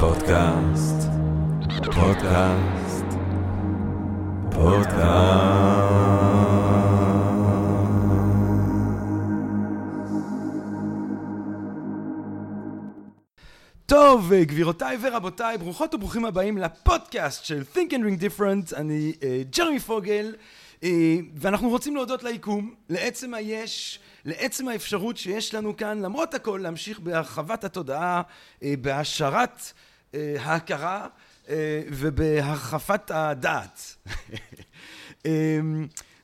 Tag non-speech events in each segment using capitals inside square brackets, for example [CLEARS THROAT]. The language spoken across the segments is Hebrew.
פודקאסט, פודקאסט, פודקאסט. טוב, גבירותיי ורבותיי, ברוכות וברוכים הבאים לפודקאסט של Think and Ring Different, אני אה, ג'רמי פוגל, אה, ואנחנו רוצים להודות ליקום, לעצם היש, לעצם האפשרות שיש לנו כאן, למרות הכל, להמשיך בהרחבת התודעה, אה, בהעשרת אה, ההכרה אה, ובהרחפת הדעת. [LAUGHS] אה,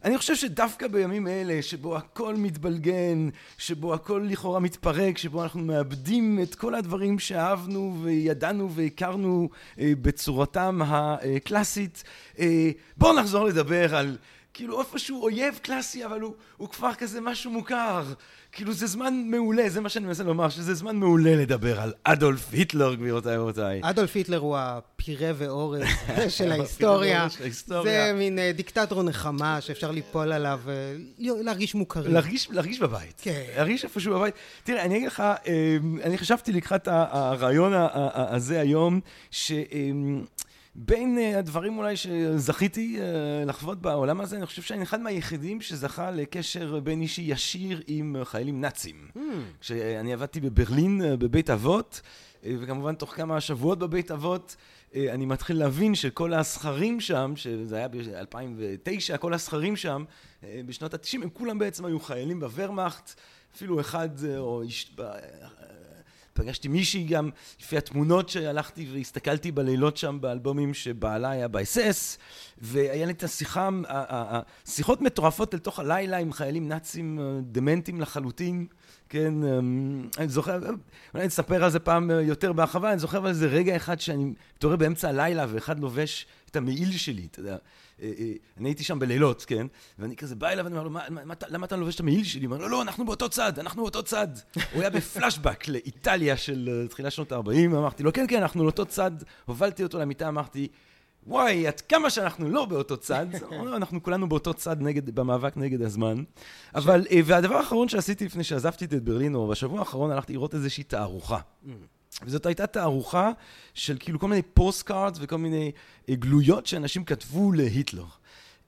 אני חושב שדווקא בימים אלה, שבו הכל מתבלגן, שבו הכל לכאורה מתפרק, שבו אנחנו מאבדים את כל הדברים שאהבנו וידענו והכרנו בצורתם הקלאסית, בואו נחזור לדבר על כאילו איפשהו אויב קלאסי, אבל הוא, הוא כבר כזה משהו מוכר. כאילו זה זמן מעולה, זה מה שאני מנסה לומר, שזה זמן מעולה לדבר על אדולף היטלר, גבירותיי ורבותיי. אדולף היטלר הוא הפירה ואורז [LAUGHS] של ההיסטוריה. זה מין אה, דיקטטור נחמה שאפשר ליפול עליו, להרגיש מוכרים. להרגיש, להרגיש בבית. כן. להרגיש איפשהו בבית. תראה, אני אגיד לך, אה, אני חשבתי לקראת הרעיון הזה היום, ש... בין uh, הדברים אולי שזכיתי uh, לחוות בעולם הזה, אני חושב שאני אחד מהיחידים שזכה לקשר בין אישי ישיר עם חיילים נאצים. Mm. כשאני עבדתי בברלין uh, בבית אבות, וכמובן תוך כמה שבועות בבית אבות, אני מתחיל להבין שכל הסכרים שם, שזה היה ב-2009, כל הסכרים שם, בשנות ה-90, הם כולם בעצם היו חיילים בוורמאכט, אפילו אחד, או איש... פגשתי מישהי גם, לפי התמונות שהלכתי והסתכלתי בלילות שם באלבומים שבעלה היה באס-אס, והיה לי את השיחה, השיחות מטורפות אל תוך הלילה עם חיילים נאצים אה, דמנטים לחלוטין, כן, אמ, אני זוכר, אולי אני אספר על זה פעם אה, יותר בהרחבה, אני זוכר על איזה רגע אחד שאני מתעורר באמצע הלילה ואחד לובש את המעיל שלי, אתה יודע. אה, אה, אני הייתי שם בלילות, כן? ואני כזה בא אליו ואני אומר לו, מה, מה, למה אתה לובש את המעיל שלי? הוא אומר לו, לא, אנחנו באותו צד, אנחנו באותו צד. הוא היה בפלשבק לאיטליה של אה, תחילת שנות ה-40, אמרתי לו, כן, כן, אנחנו לאותו צד. הובלתי אותו למיטה, אמרתי, וואי, עד כמה שאנחנו לא באותו צד, אנחנו כולנו באותו צד נגד, במאבק נגד הזמן. אבל, והדבר האחרון שעשיתי לפני שעזבתי את ברלין, או בשבוע האחרון הלכתי לראות איזושהי תערוכה. וזאת הייתה תערוכה של כאילו כל מיני postcards וכל מיני אה, גלויות שאנשים כתבו להיטלר.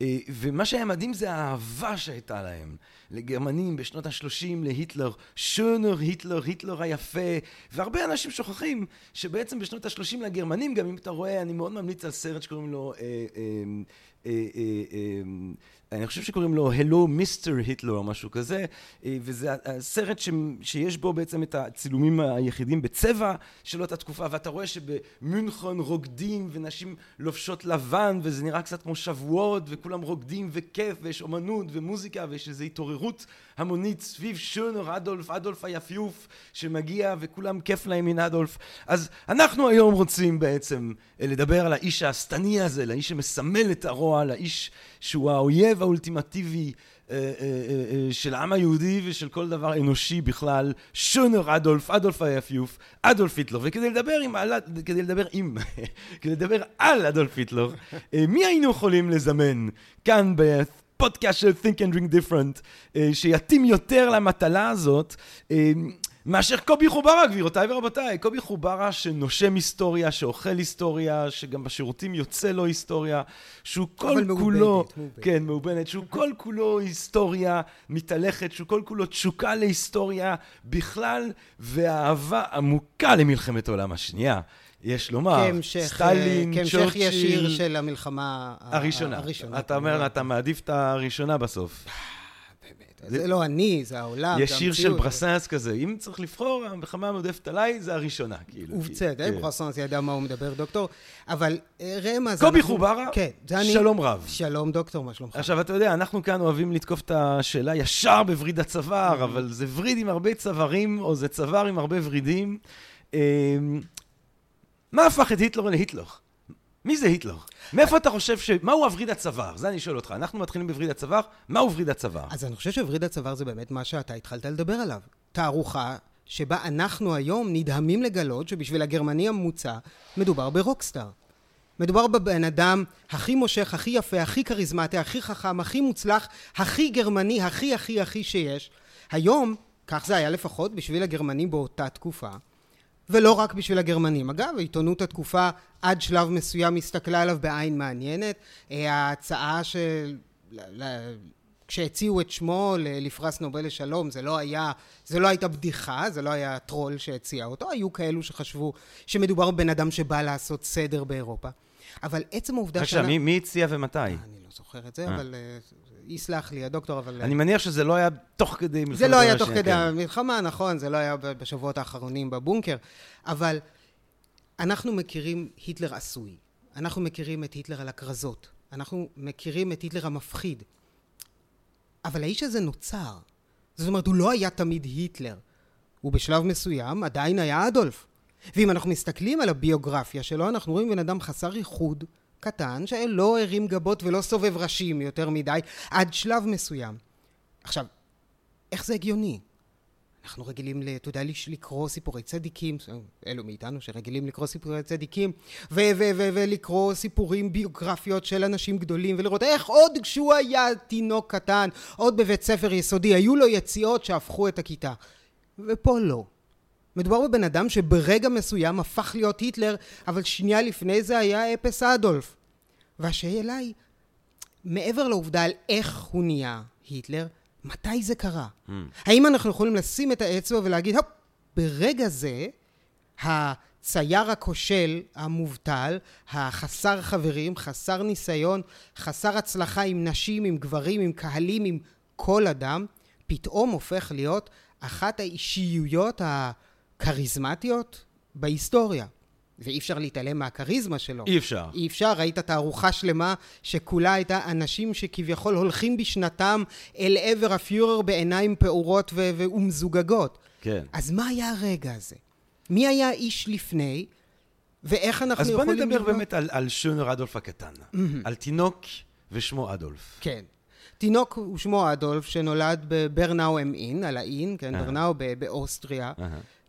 אה, ומה שהיה מדהים זה האהבה שהייתה להם לגרמנים בשנות ה-30 להיטלר, schöner היטלר, היטלר היפה, והרבה אנשים שוכחים שבעצם בשנות ה-30 לגרמנים, גם אם אתה רואה, אני מאוד ממליץ על סרט שקוראים לו אה, אה, אה, אה, אני חושב שקוראים לו Hello Mr. היטלר או משהו כזה, אה, וזה הסרט ש, שיש בו בעצם את הצילומים היחידים בצבע של אותה תקופה, ואתה רואה שבמונכון רוקדים ונשים לובשות לבן, וזה נראה קצת כמו שבועות, וכולם רוקדים וכיף, ויש אומנות ומוזיקה, ויש איזו התעוררות המונית סביב שונר אדולף, אדולף היפיוף, שמגיע וכולם כיף להם מן אדולף. אז אנחנו היום רוצים בעצם אה, לדבר על האיש השטני הזה, לאיש שמסמל את הרוע, לאיש שהוא האויב האולטימטיבי אה, אה, אה, של העם היהודי ושל כל דבר אנושי בכלל, שונר אדולף, אדולף היפיוף, אדולף היטלר. וכדי לדבר עם, כדי לדבר עם, [LAUGHS] כדי לדבר על אדולף היטלר, מי היינו יכולים לזמן כאן בפודקאסט של Think and Drink Different, שיתאים יותר למטלה הזאת? מאשר קובי חוברה, גבירותיי ורבותיי. קובי חוברה שנושם היסטוריה, שאוכל היסטוריה, שגם בשירותים יוצא לו היסטוריה, שהוא כל כולו... מאובנת. כן, מאובנת. שהוא כל כולו היסטוריה מתהלכת, שהוא כל כולו תשוקה להיסטוריה בכלל, ואהבה עמוקה למלחמת העולם השנייה. יש לומר, כהמשך, סטלין, צ'רצ'יל... כהמשך ישיר של המלחמה הראשונה. הראשונה. אתה אומר, אתה מעדיף את הראשונה בסוף. זה לא אני, זה העולם, יש שיר של ברסנס כזה, אם צריך לבחור, המלחמה המועדפת עליי זה הראשונה, כאילו. ובצדק, כן. ברסנס ידע מה הוא מדבר, דוקטור. אבל אה, זה... קובי חוברה, כן, שלום רב. שלום, דוקטור, מה שלומך? עכשיו, אתה יודע, אנחנו כאן אוהבים לתקוף את השאלה ישר בווריד הצוואר, mm-hmm. אבל זה וריד עם הרבה צווארים, או זה צוואר עם הרבה ורידים. אמ, מה הפך את היטלר להיטלר? מי זה היטלר? מאיפה אתה חושב ש... מהו הווריד הצוואר? זה אני שואל אותך. אנחנו מתחילים בווריד הצוואר, מהו וריד הצוואר? אז אני חושב שווריד הצוואר זה באמת מה שאתה התחלת לדבר עליו. תערוכה שבה אנחנו היום נדהמים לגלות שבשביל הגרמני הממוצע מדובר ברוקסטאר. מדובר בבן אדם הכי מושך, הכי יפה, הכי כריזמטי, הכי חכם, הכי מוצלח, הכי גרמני, הכי הכי הכי שיש. היום, כך זה היה לפחות בשביל הגרמנים באותה תקופה, ולא רק בשביל הגרמנים. אגב, עיתונות התקופה עד שלב מסוים הסתכלה עליו בעין מעניינת. אה, ההצעה של... כשהציעו את שמו לפרס נובל לשלום, זה לא היה, זה לא הייתה בדיחה, זה לא היה טרול שהציע אותו, היו כאלו שחשבו שמדובר בבן אדם שבא לעשות סדר באירופה. אבל עצם העובדה שאנחנו... עכשיו, מי הציע ומתי? אני לא זוכר את זה, אה. אבל אה, יסלח לי הדוקטור, אבל... אני מניח שזה לא היה תוך כדי מלחמת זה לא היה תוך כדי כן. המלחמה, נכון, זה לא היה בשבועות האחרונים בבונקר, אבל אנחנו מכירים היטלר עשוי. אנחנו מכירים את היטלר על הכרזות. אנחנו מכירים את היטלר המפחיד. אבל האיש הזה נוצר. זאת אומרת, הוא לא היה תמיד היטלר. הוא בשלב מסוים עדיין היה אדולף. ואם אנחנו מסתכלים על הביוגרפיה שלו, אנחנו רואים בן אדם חסר ייחוד, קטן, שלא הרים גבות ולא סובב ראשים יותר מדי, עד שלב מסוים. עכשיו, איך זה הגיוני? אנחנו רגילים, אתה יודע, לקרוא סיפורי צדיקים, אלו מאיתנו שרגילים לקרוא סיפורי צדיקים, ולקרוא סיפורים ביוגרפיות של אנשים גדולים, ולראות איך עוד כשהוא היה תינוק קטן, עוד בבית ספר יסודי, היו לו יציאות שהפכו את הכיתה. ופה לא. מדובר בבן אדם שברגע מסוים הפך להיות היטלר, אבל שנייה לפני זה היה אפס אדולף. והשאלה היא, מעבר לעובדה על איך הוא נהיה היטלר, מתי זה קרה? Mm. האם אנחנו יכולים לשים את האצבע ולהגיד, הופ, ברגע זה, הצייר הכושל, המובטל, החסר חברים, חסר ניסיון, חסר הצלחה עם נשים, עם גברים, עם קהלים, עם כל אדם, פתאום הופך להיות אחת האישיויות הכריזמטיות בהיסטוריה. ואי אפשר להתעלם מהכריזמה שלו. אי אפשר. אי אפשר, ראית תערוכה שלמה שכולה הייתה אנשים שכביכול הולכים בשנתם אל עבר הפיורר בעיניים פעורות ו- ומזוגגות. כן. אז מה היה הרגע הזה? מי היה האיש לפני, ואיך אנחנו יכולים... אז בוא נדבר לראות... באמת על, על שונר אדולף הקטן. Mm-hmm. על תינוק ושמו אדולף. כן. תינוק ושמו אדולף, שנולד בברנאו אם אין, על האין, כן, uh-huh. ברנאו באוסטריה. Uh-huh.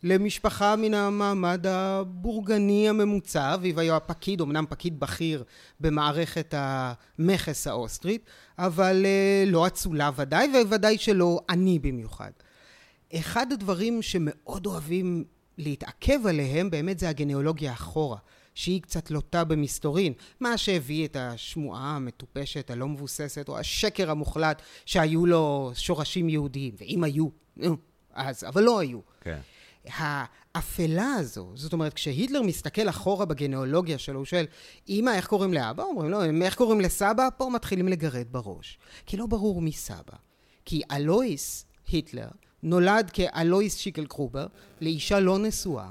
למשפחה מן המעמד הבורגני הממוצע, אביו היה פקיד, אמנם פקיד בכיר במערכת המכס האוסטרית, אבל אה, לא אצולה ודאי, וודאי שלא עני במיוחד. אחד הדברים שמאוד אוהבים להתעכב עליהם באמת זה הגניאולוגיה אחורה, שהיא קצת לוטה במסתורין, מה שהביא את השמועה המטופשת, הלא מבוססת, או השקר המוחלט שהיו לו שורשים יהודיים, ואם היו, אז, אבל לא היו. כן. האפלה הזו, זאת אומרת, כשהיטלר מסתכל אחורה בגנאולוגיה שלו, הוא שואל, אמא, איך קוראים לאבא? אומרים לו, לא, איך קוראים לסבא? פה מתחילים לגרד בראש. כי לא ברור מי סבא. כי אלויס היטלר נולד כאלויס שיקל קרובר, לאישה לא נשואה,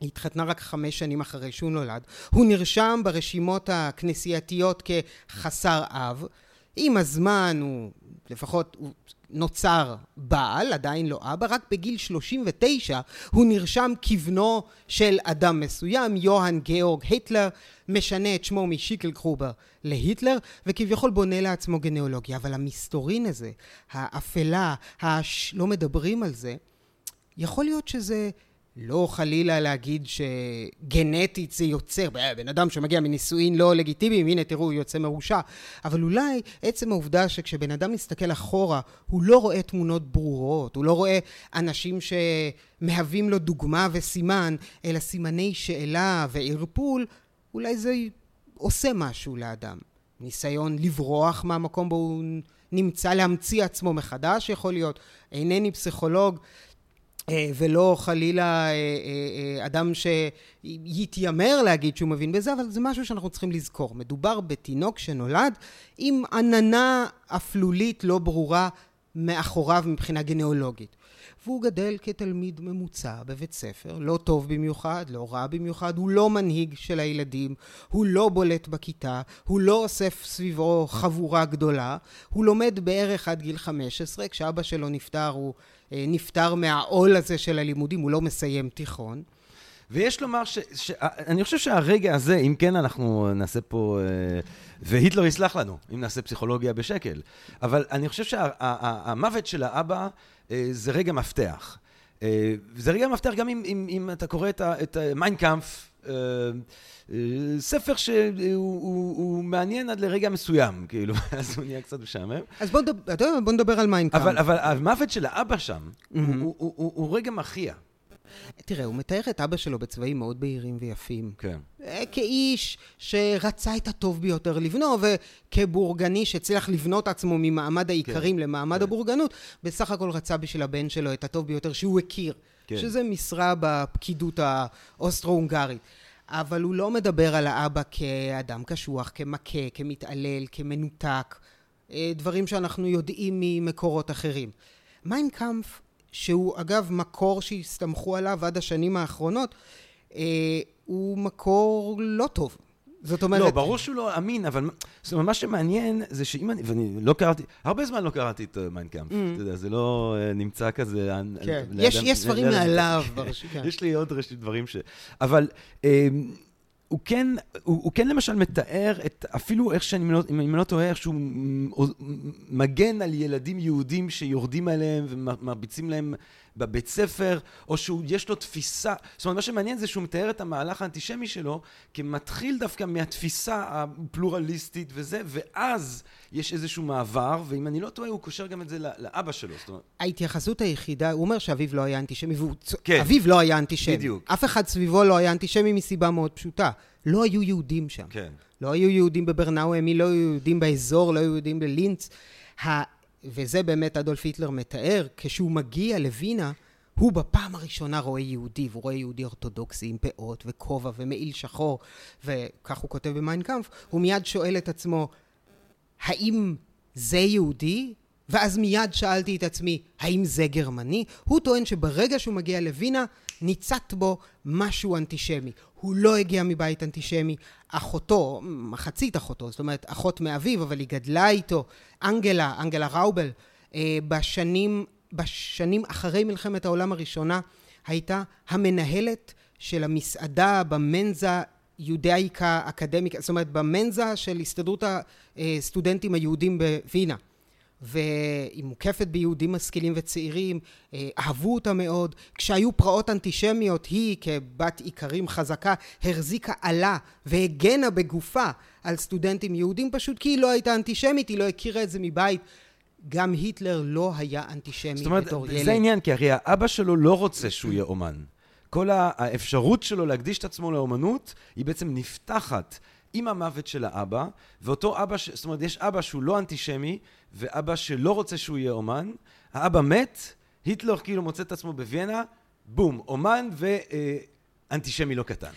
היא התחתנה רק חמש שנים אחרי שהוא נולד. הוא נרשם ברשימות הכנסייתיות כחסר אב. עם הזמן הוא, לפחות, הוא נוצר בעל, עדיין לא אבא, רק בגיל 39 הוא נרשם כבנו של אדם מסוים, יוהאן גאורג היטלר, משנה את שמו משיקל קרובר להיטלר, וכביכול בונה לעצמו גנאולוגיה. אבל המסתורין הזה, האפלה, הש... לא מדברים על זה, יכול להיות שזה לא חלילה להגיד שגנטית זה יוצר, בן אדם שמגיע מנישואין לא לגיטימיים, הנה תראו, הוא יוצא מרושע. אבל אולי עצם העובדה שכשבן אדם מסתכל אחורה, הוא לא רואה תמונות ברורות, הוא לא רואה אנשים שמהווים לו דוגמה וסימן, אלא סימני שאלה וערפול, אולי זה עושה משהו לאדם. ניסיון לברוח מהמקום בו הוא נמצא, להמציא עצמו מחדש יכול להיות. אינני פסיכולוג, ולא חלילה אה, אה, אדם שיתיימר להגיד שהוא מבין בזה, אבל זה משהו שאנחנו צריכים לזכור. מדובר בתינוק שנולד עם עננה אפלולית לא ברורה מאחוריו מבחינה גנאולוגית. והוא גדל כתלמיד ממוצע בבית ספר, לא טוב במיוחד, לא רע במיוחד, הוא לא מנהיג של הילדים, הוא לא בולט בכיתה, הוא לא אוסף סביבו חבורה גדולה, הוא לומד בערך עד גיל 15, כשאבא שלו נפטר הוא אה, נפטר מהעול הזה של הלימודים, הוא לא מסיים תיכון. ויש לומר ש... ש... אני חושב שהרגע הזה, אם כן אנחנו נעשה פה... אה, והיטלר יסלח לנו, אם נעשה פסיכולוגיה בשקל. אבל אני חושב שהמוות שה... של האבא אה, זה רגע מפתח. זה רגע מפתח גם אם, אם, אם אתה קורא את מיינקאמפ, ספר שהוא הוא, הוא מעניין עד לרגע מסוים, כאילו, [LAUGHS] אז הוא נהיה קצת משעמם. אז בוא, נדבר, בוא נדבר על מיינקאמפ. אבל, אבל המוות של האבא שם, אהמ. הוא, הוא, הוא, הוא רגע מכריע. תראה, הוא מתאר את אבא שלו בצבעים מאוד בהירים ויפים. כן. אה, כאיש שרצה את הטוב ביותר לבנו, וכבורגני שהצליח לבנות עצמו ממעמד האיכרים כן, למעמד כן. הבורגנות, בסך הכל רצה בשביל הבן שלו את הטוב ביותר שהוא הכיר, כן. שזה משרה בפקידות האוסטרו-הונגרית. אבל הוא לא מדבר על האבא כאדם קשוח, כמכה, כמתעלל, כמנותק, אה, דברים שאנחנו יודעים ממקורות אחרים. מיינקאמפ, שהוא אגב מקור שהסתמכו עליו עד השנים האחרונות, אה, הוא מקור לא טוב. זאת אומרת... לא, ברור שהוא לא אמין, אבל זאת אומרת, מה שמעניין זה שאם אני, ואני לא קראתי, הרבה זמן לא קראתי את מיינקאמפ, אתה יודע, זה לא אה, נמצא כזה... אה, כן, יש יש ספרים מעליו. [LAUGHS] ברש- כן. יש לי עוד דברים ש... אבל אה, הוא כן, הוא, הוא כן למשל מתאר את, אפילו איך שאני, לא- אם אני לא טועה, איך שהוא מגן על ילדים יהודים שיורדים עליהם ומרביצים להם בבית ספר, או שיש לו תפיסה, זאת אומרת, מה שמעניין זה שהוא מתאר את המהלך האנטישמי שלו כמתחיל דווקא מהתפיסה הפלורליסטית וזה, ואז יש איזשהו מעבר, ואם אני לא טועה, הוא קושר גם את זה לאבא שלו, זאת אומרת, ההתייחסות היחידה, הוא אומר שאביו לא היה אנטישמי, והוא... כן. אביו לא היה אנטישמי. בדיוק. אף אחד סביבו לא היה אנטישמי מסיבה מאוד פשוטה. לא היו יהודים שם. כן. לא היו יהודים בברנאו, מי לא היו יהודים באזור, לא היו יהודים בלינץ. וזה באמת אדולף היטלר מתאר, כשהוא מגיע לווינה, הוא בפעם הראשונה רואה יהודי, והוא רואה יהודי אורתודוקסי עם פאות וכובע ומעיל שחור, וכך הוא כותב במיינקאמפ, הוא מיד שואל את עצמו, האם זה יהודי? ואז מיד שאלתי את עצמי, האם זה גרמני? הוא טוען שברגע שהוא מגיע לווינה, ניצת בו משהו אנטישמי. הוא לא הגיע מבית אנטישמי. אחותו, מחצית אחותו, זאת אומרת, אחות מאביו, אבל היא גדלה איתו, אנגלה, אנגלה ראובל, אה, בשנים, בשנים אחרי מלחמת העולם הראשונה, הייתה המנהלת של המסעדה במנזה יודאיקה אקדמיקה, זאת אומרת במנזה של הסתדרות הסטודנטים היהודים בווינה. והיא מוקפת ביהודים משכילים וצעירים, אה, אהבו אותה מאוד. כשהיו פרעות אנטישמיות, היא כבת איכרים חזקה, החזיקה עלה והגנה בגופה על סטודנטים יהודים, פשוט כי היא לא הייתה אנטישמית, היא לא הכירה את זה מבית. גם היטלר לא היה אנטישמי זאת אומרת, בתור ילד. זה העניין, כי הרי האבא שלו לא רוצה שהוא יהיה אומן. כל האפשרות שלו להקדיש את עצמו לאומנות, היא בעצם נפתחת עם המוות של האבא, ואותו אבא, ש... זאת אומרת, יש אבא שהוא לא אנטישמי, ואבא שלא רוצה שהוא יהיה אומן, האבא מת, היטלר כאילו מוצא את עצמו בווינה, בום, אומן ואנטישמי לא קטן.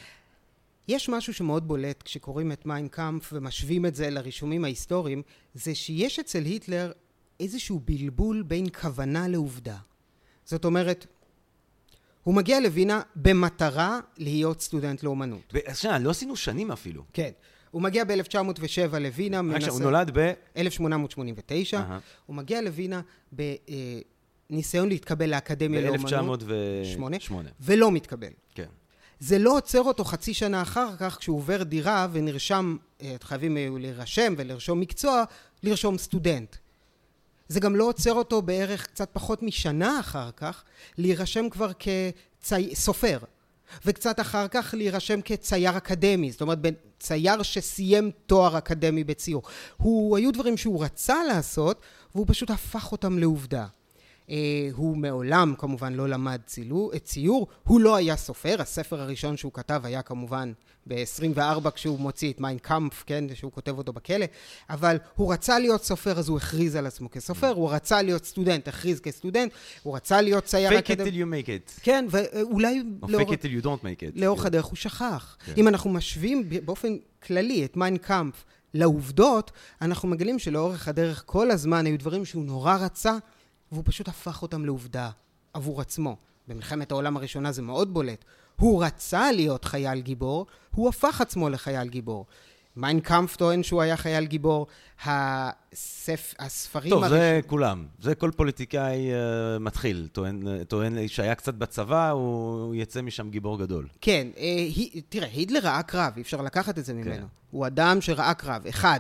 יש משהו שמאוד בולט כשקוראים את מיינקאמפ ומשווים את זה לרישומים ההיסטוריים, זה שיש אצל היטלר איזשהו בלבול בין כוונה לעובדה. זאת אומרת, הוא מגיע לווינה במטרה להיות סטודנט לאומנות. ו- אז שנייה, לא עשינו שנים אפילו. כן. הוא מגיע ב-1907 לווינה, רק מנסה... שהוא נולד ב... 1889. אהה. הוא מגיע לווינה בניסיון להתקבל לאקדמיה לאומנות. ב-1908. ולא מתקבל. כן. זה לא עוצר אותו חצי שנה אחר כך, כשהוא עובר דירה ונרשם, אה, חייבים אה, להירשם ולרשום מקצוע, לרשום סטודנט. זה גם לא עוצר אותו בערך קצת פחות משנה אחר כך, להירשם כבר כסופר. וקצת אחר כך להירשם כצייר אקדמי, זאת אומרת צייר שסיים תואר אקדמי בציור. הוא, היו דברים שהוא רצה לעשות, והוא פשוט הפך אותם לעובדה. אה, הוא מעולם כמובן לא למד צילו, ציור, הוא לא היה סופר, הספר הראשון שהוא כתב היה כמובן ב-24 כשהוא מוציא את מיינקאמפ, כן, שהוא כותב אותו בכלא, אבל הוא רצה להיות סופר אז הוא הכריז על עצמו כסופר, הוא רצה להיות סטודנט, הכריז כסטודנט, הוא רצה להיות צייר fake it אקדמי. till you make it. כן, ואולי או לאור- fake it till you don't make it. לאורך הדרך הוא שכח. כן. אם אנחנו משווים באופן כללי את מיינקאמפ לעובדות, אנחנו מגלים שלאורך הדרך כל הזמן היו דברים שהוא נורא רצה, והוא פשוט הפך אותם לעובדה עבור עצמו. במלחמת העולם הראשונה זה מאוד בולט. הוא רצה להיות חייל גיבור, הוא הפך עצמו לחייל גיבור. מיינקאמפ טוען שהוא היה חייל גיבור, הספ... הספרים... טוב, זה הראשונים- כולם. זה כל פוליטיקאי אה, מתחיל. טוען, טוען שהיה קצת בצבא, הוא יצא משם גיבור גדול. כן, אה, הי- תראה, היטלר ראה קרב, אי אפשר לקחת את זה ממנו. כן. הוא אדם שראה קרב, אחד.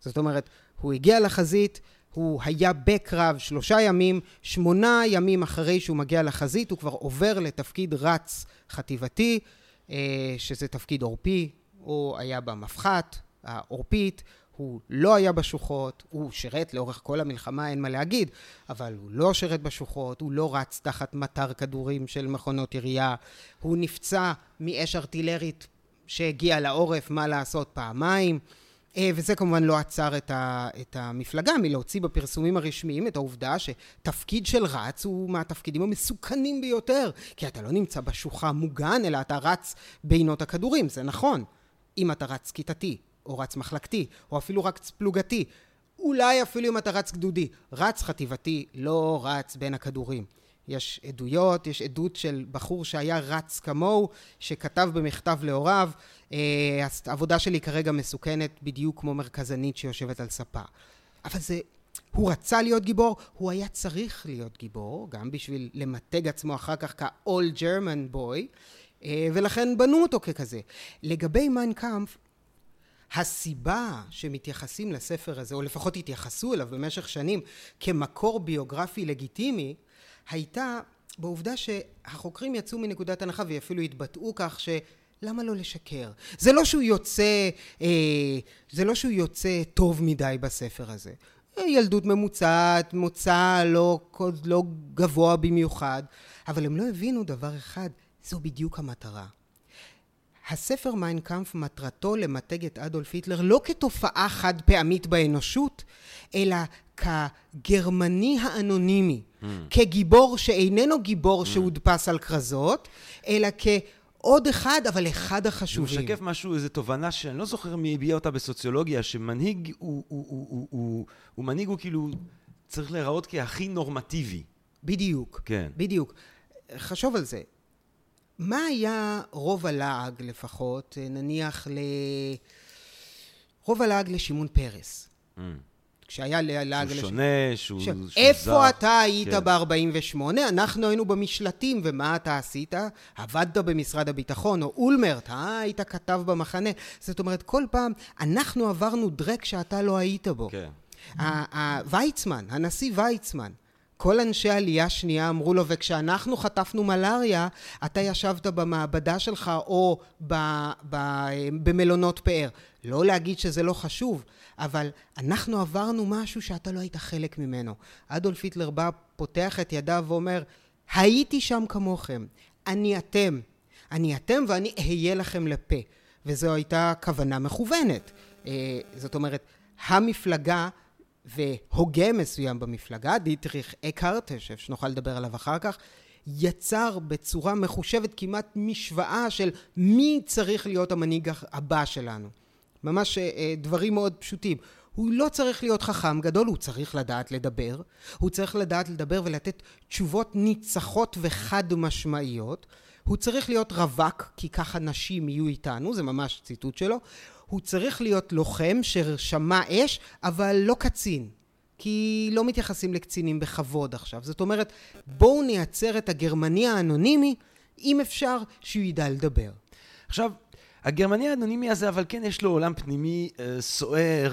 זאת אומרת, הוא הגיע לחזית, הוא היה בקרב שלושה ימים, שמונה ימים אחרי שהוא מגיע לחזית, הוא כבר עובר לתפקיד רץ חטיבתי, אה, שזה תפקיד עורפי, הוא היה במפחת העורפית, הוא לא היה בשוחות, הוא שירת לאורך כל המלחמה, אין מה להגיד, אבל הוא לא שירת בשוחות, הוא לא רץ תחת מטר כדורים של מכונות ירייה, הוא נפצע מאש ארטילרית שהגיעה לעורף, מה לעשות, פעמיים. אה, וזה כמובן לא עצר את, ה, את המפלגה מלהוציא בפרסומים הרשמיים את העובדה שתפקיד של רץ הוא מהתפקידים המסוכנים ביותר, כי אתה לא נמצא בשוחה מוגן, אלא אתה רץ בעינות הכדורים, זה נכון. אם אתה רץ כיתתי, או רץ מחלקתי, או אפילו רץ פלוגתי, אולי אפילו אם אתה רץ גדודי, רץ חטיבתי לא רץ בין הכדורים. יש עדויות, יש עדות של בחור שהיה רץ כמוהו, שכתב במכתב להוריו, אה, העבודה שלי כרגע מסוכנת בדיוק כמו מרכזנית שיושבת על ספה. אבל זה, הוא רצה להיות גיבור, הוא היה צריך להיות גיבור, גם בשביל למתג עצמו אחר כך כ-all German boy, אה, ולכן בנו אותו ככזה. לגבי מיינקאמפ, הסיבה שמתייחסים לספר הזה, או לפחות התייחסו אליו במשך שנים כמקור ביוגרפי לגיטימי, הייתה בעובדה שהחוקרים יצאו מנקודת הנחה ואפילו התבטאו כך ש... למה לא לשקר? זה לא שהוא יוצא, אה, זה לא שהוא יוצא טוב מדי בספר הזה. ילדות ממוצעת, מוצא לא, לא גבוה במיוחד, אבל הם לא הבינו דבר אחד, זו בדיוק המטרה. הספר מיינקאמפ מטרתו למתג את אדולף היטלר לא כתופעה חד פעמית באנושות, אלא כגרמני האנונימי, mm. כגיבור שאיננו גיבור mm. שהודפס על כרזות, אלא כעוד אחד, אבל אחד החשובים. זה משקף משהו, איזו תובנה שאני לא זוכר מי הביע אותה בסוציולוגיה, שמנהיג הוא, הוא, הוא, הוא, הוא, הוא מנהיג הוא כאילו צריך להיראות כהכי נורמטיבי. בדיוק. כן. בדיוק. חשוב על זה. מה היה רוב הלעג לפחות, נניח ל... רוב הלעג לשמעון פרס. Mm. כשהיה לעג... שהוא שונה, שהוא, ש... שהוא זר. איפה אתה היית כן. ב-48? אנחנו היינו במשלטים, ומה אתה עשית? עבדת במשרד הביטחון, או אולמרט, אה, היית כתב במחנה. זאת אומרת, כל פעם אנחנו עברנו דרק שאתה לא היית בו. כן. ויצמן, הנשיא ויצמן, כל אנשי עלייה שנייה אמרו לו, וכשאנחנו חטפנו מלאריה, אתה ישבת במעבדה שלך או ב, ב, במלונות פאר. לא להגיד שזה לא חשוב, אבל אנחנו עברנו משהו שאתה לא היית חלק ממנו. אדולף היטלר בא, פותח את ידיו ואומר, הייתי שם כמוכם, אני אתם. אני אתם ואני אהיה לכם לפה. וזו הייתה כוונה מכוונת. אה, זאת אומרת, המפלגה והוגה מסוים במפלגה, דיטריך אקהרט, שנוכל לדבר עליו אחר כך, יצר בצורה מחושבת כמעט משוואה של מי צריך להיות המנהיג הבא שלנו. ממש אה, דברים מאוד פשוטים. הוא לא צריך להיות חכם גדול, הוא צריך לדעת לדבר. הוא צריך לדעת לדבר ולתת תשובות ניצחות וחד משמעיות. הוא צריך להיות רווק, כי ככה נשים יהיו איתנו, זה ממש ציטוט שלו. הוא צריך להיות לוחם ששמע אש, אבל לא קצין. כי לא מתייחסים לקצינים בכבוד עכשיו. זאת אומרת, בואו נייצר את הגרמני האנונימי, אם אפשר, שהוא ידע לדבר. עכשיו, הגרמני האנונימי הזה, אבל כן יש לו עולם פנימי אה, סוער.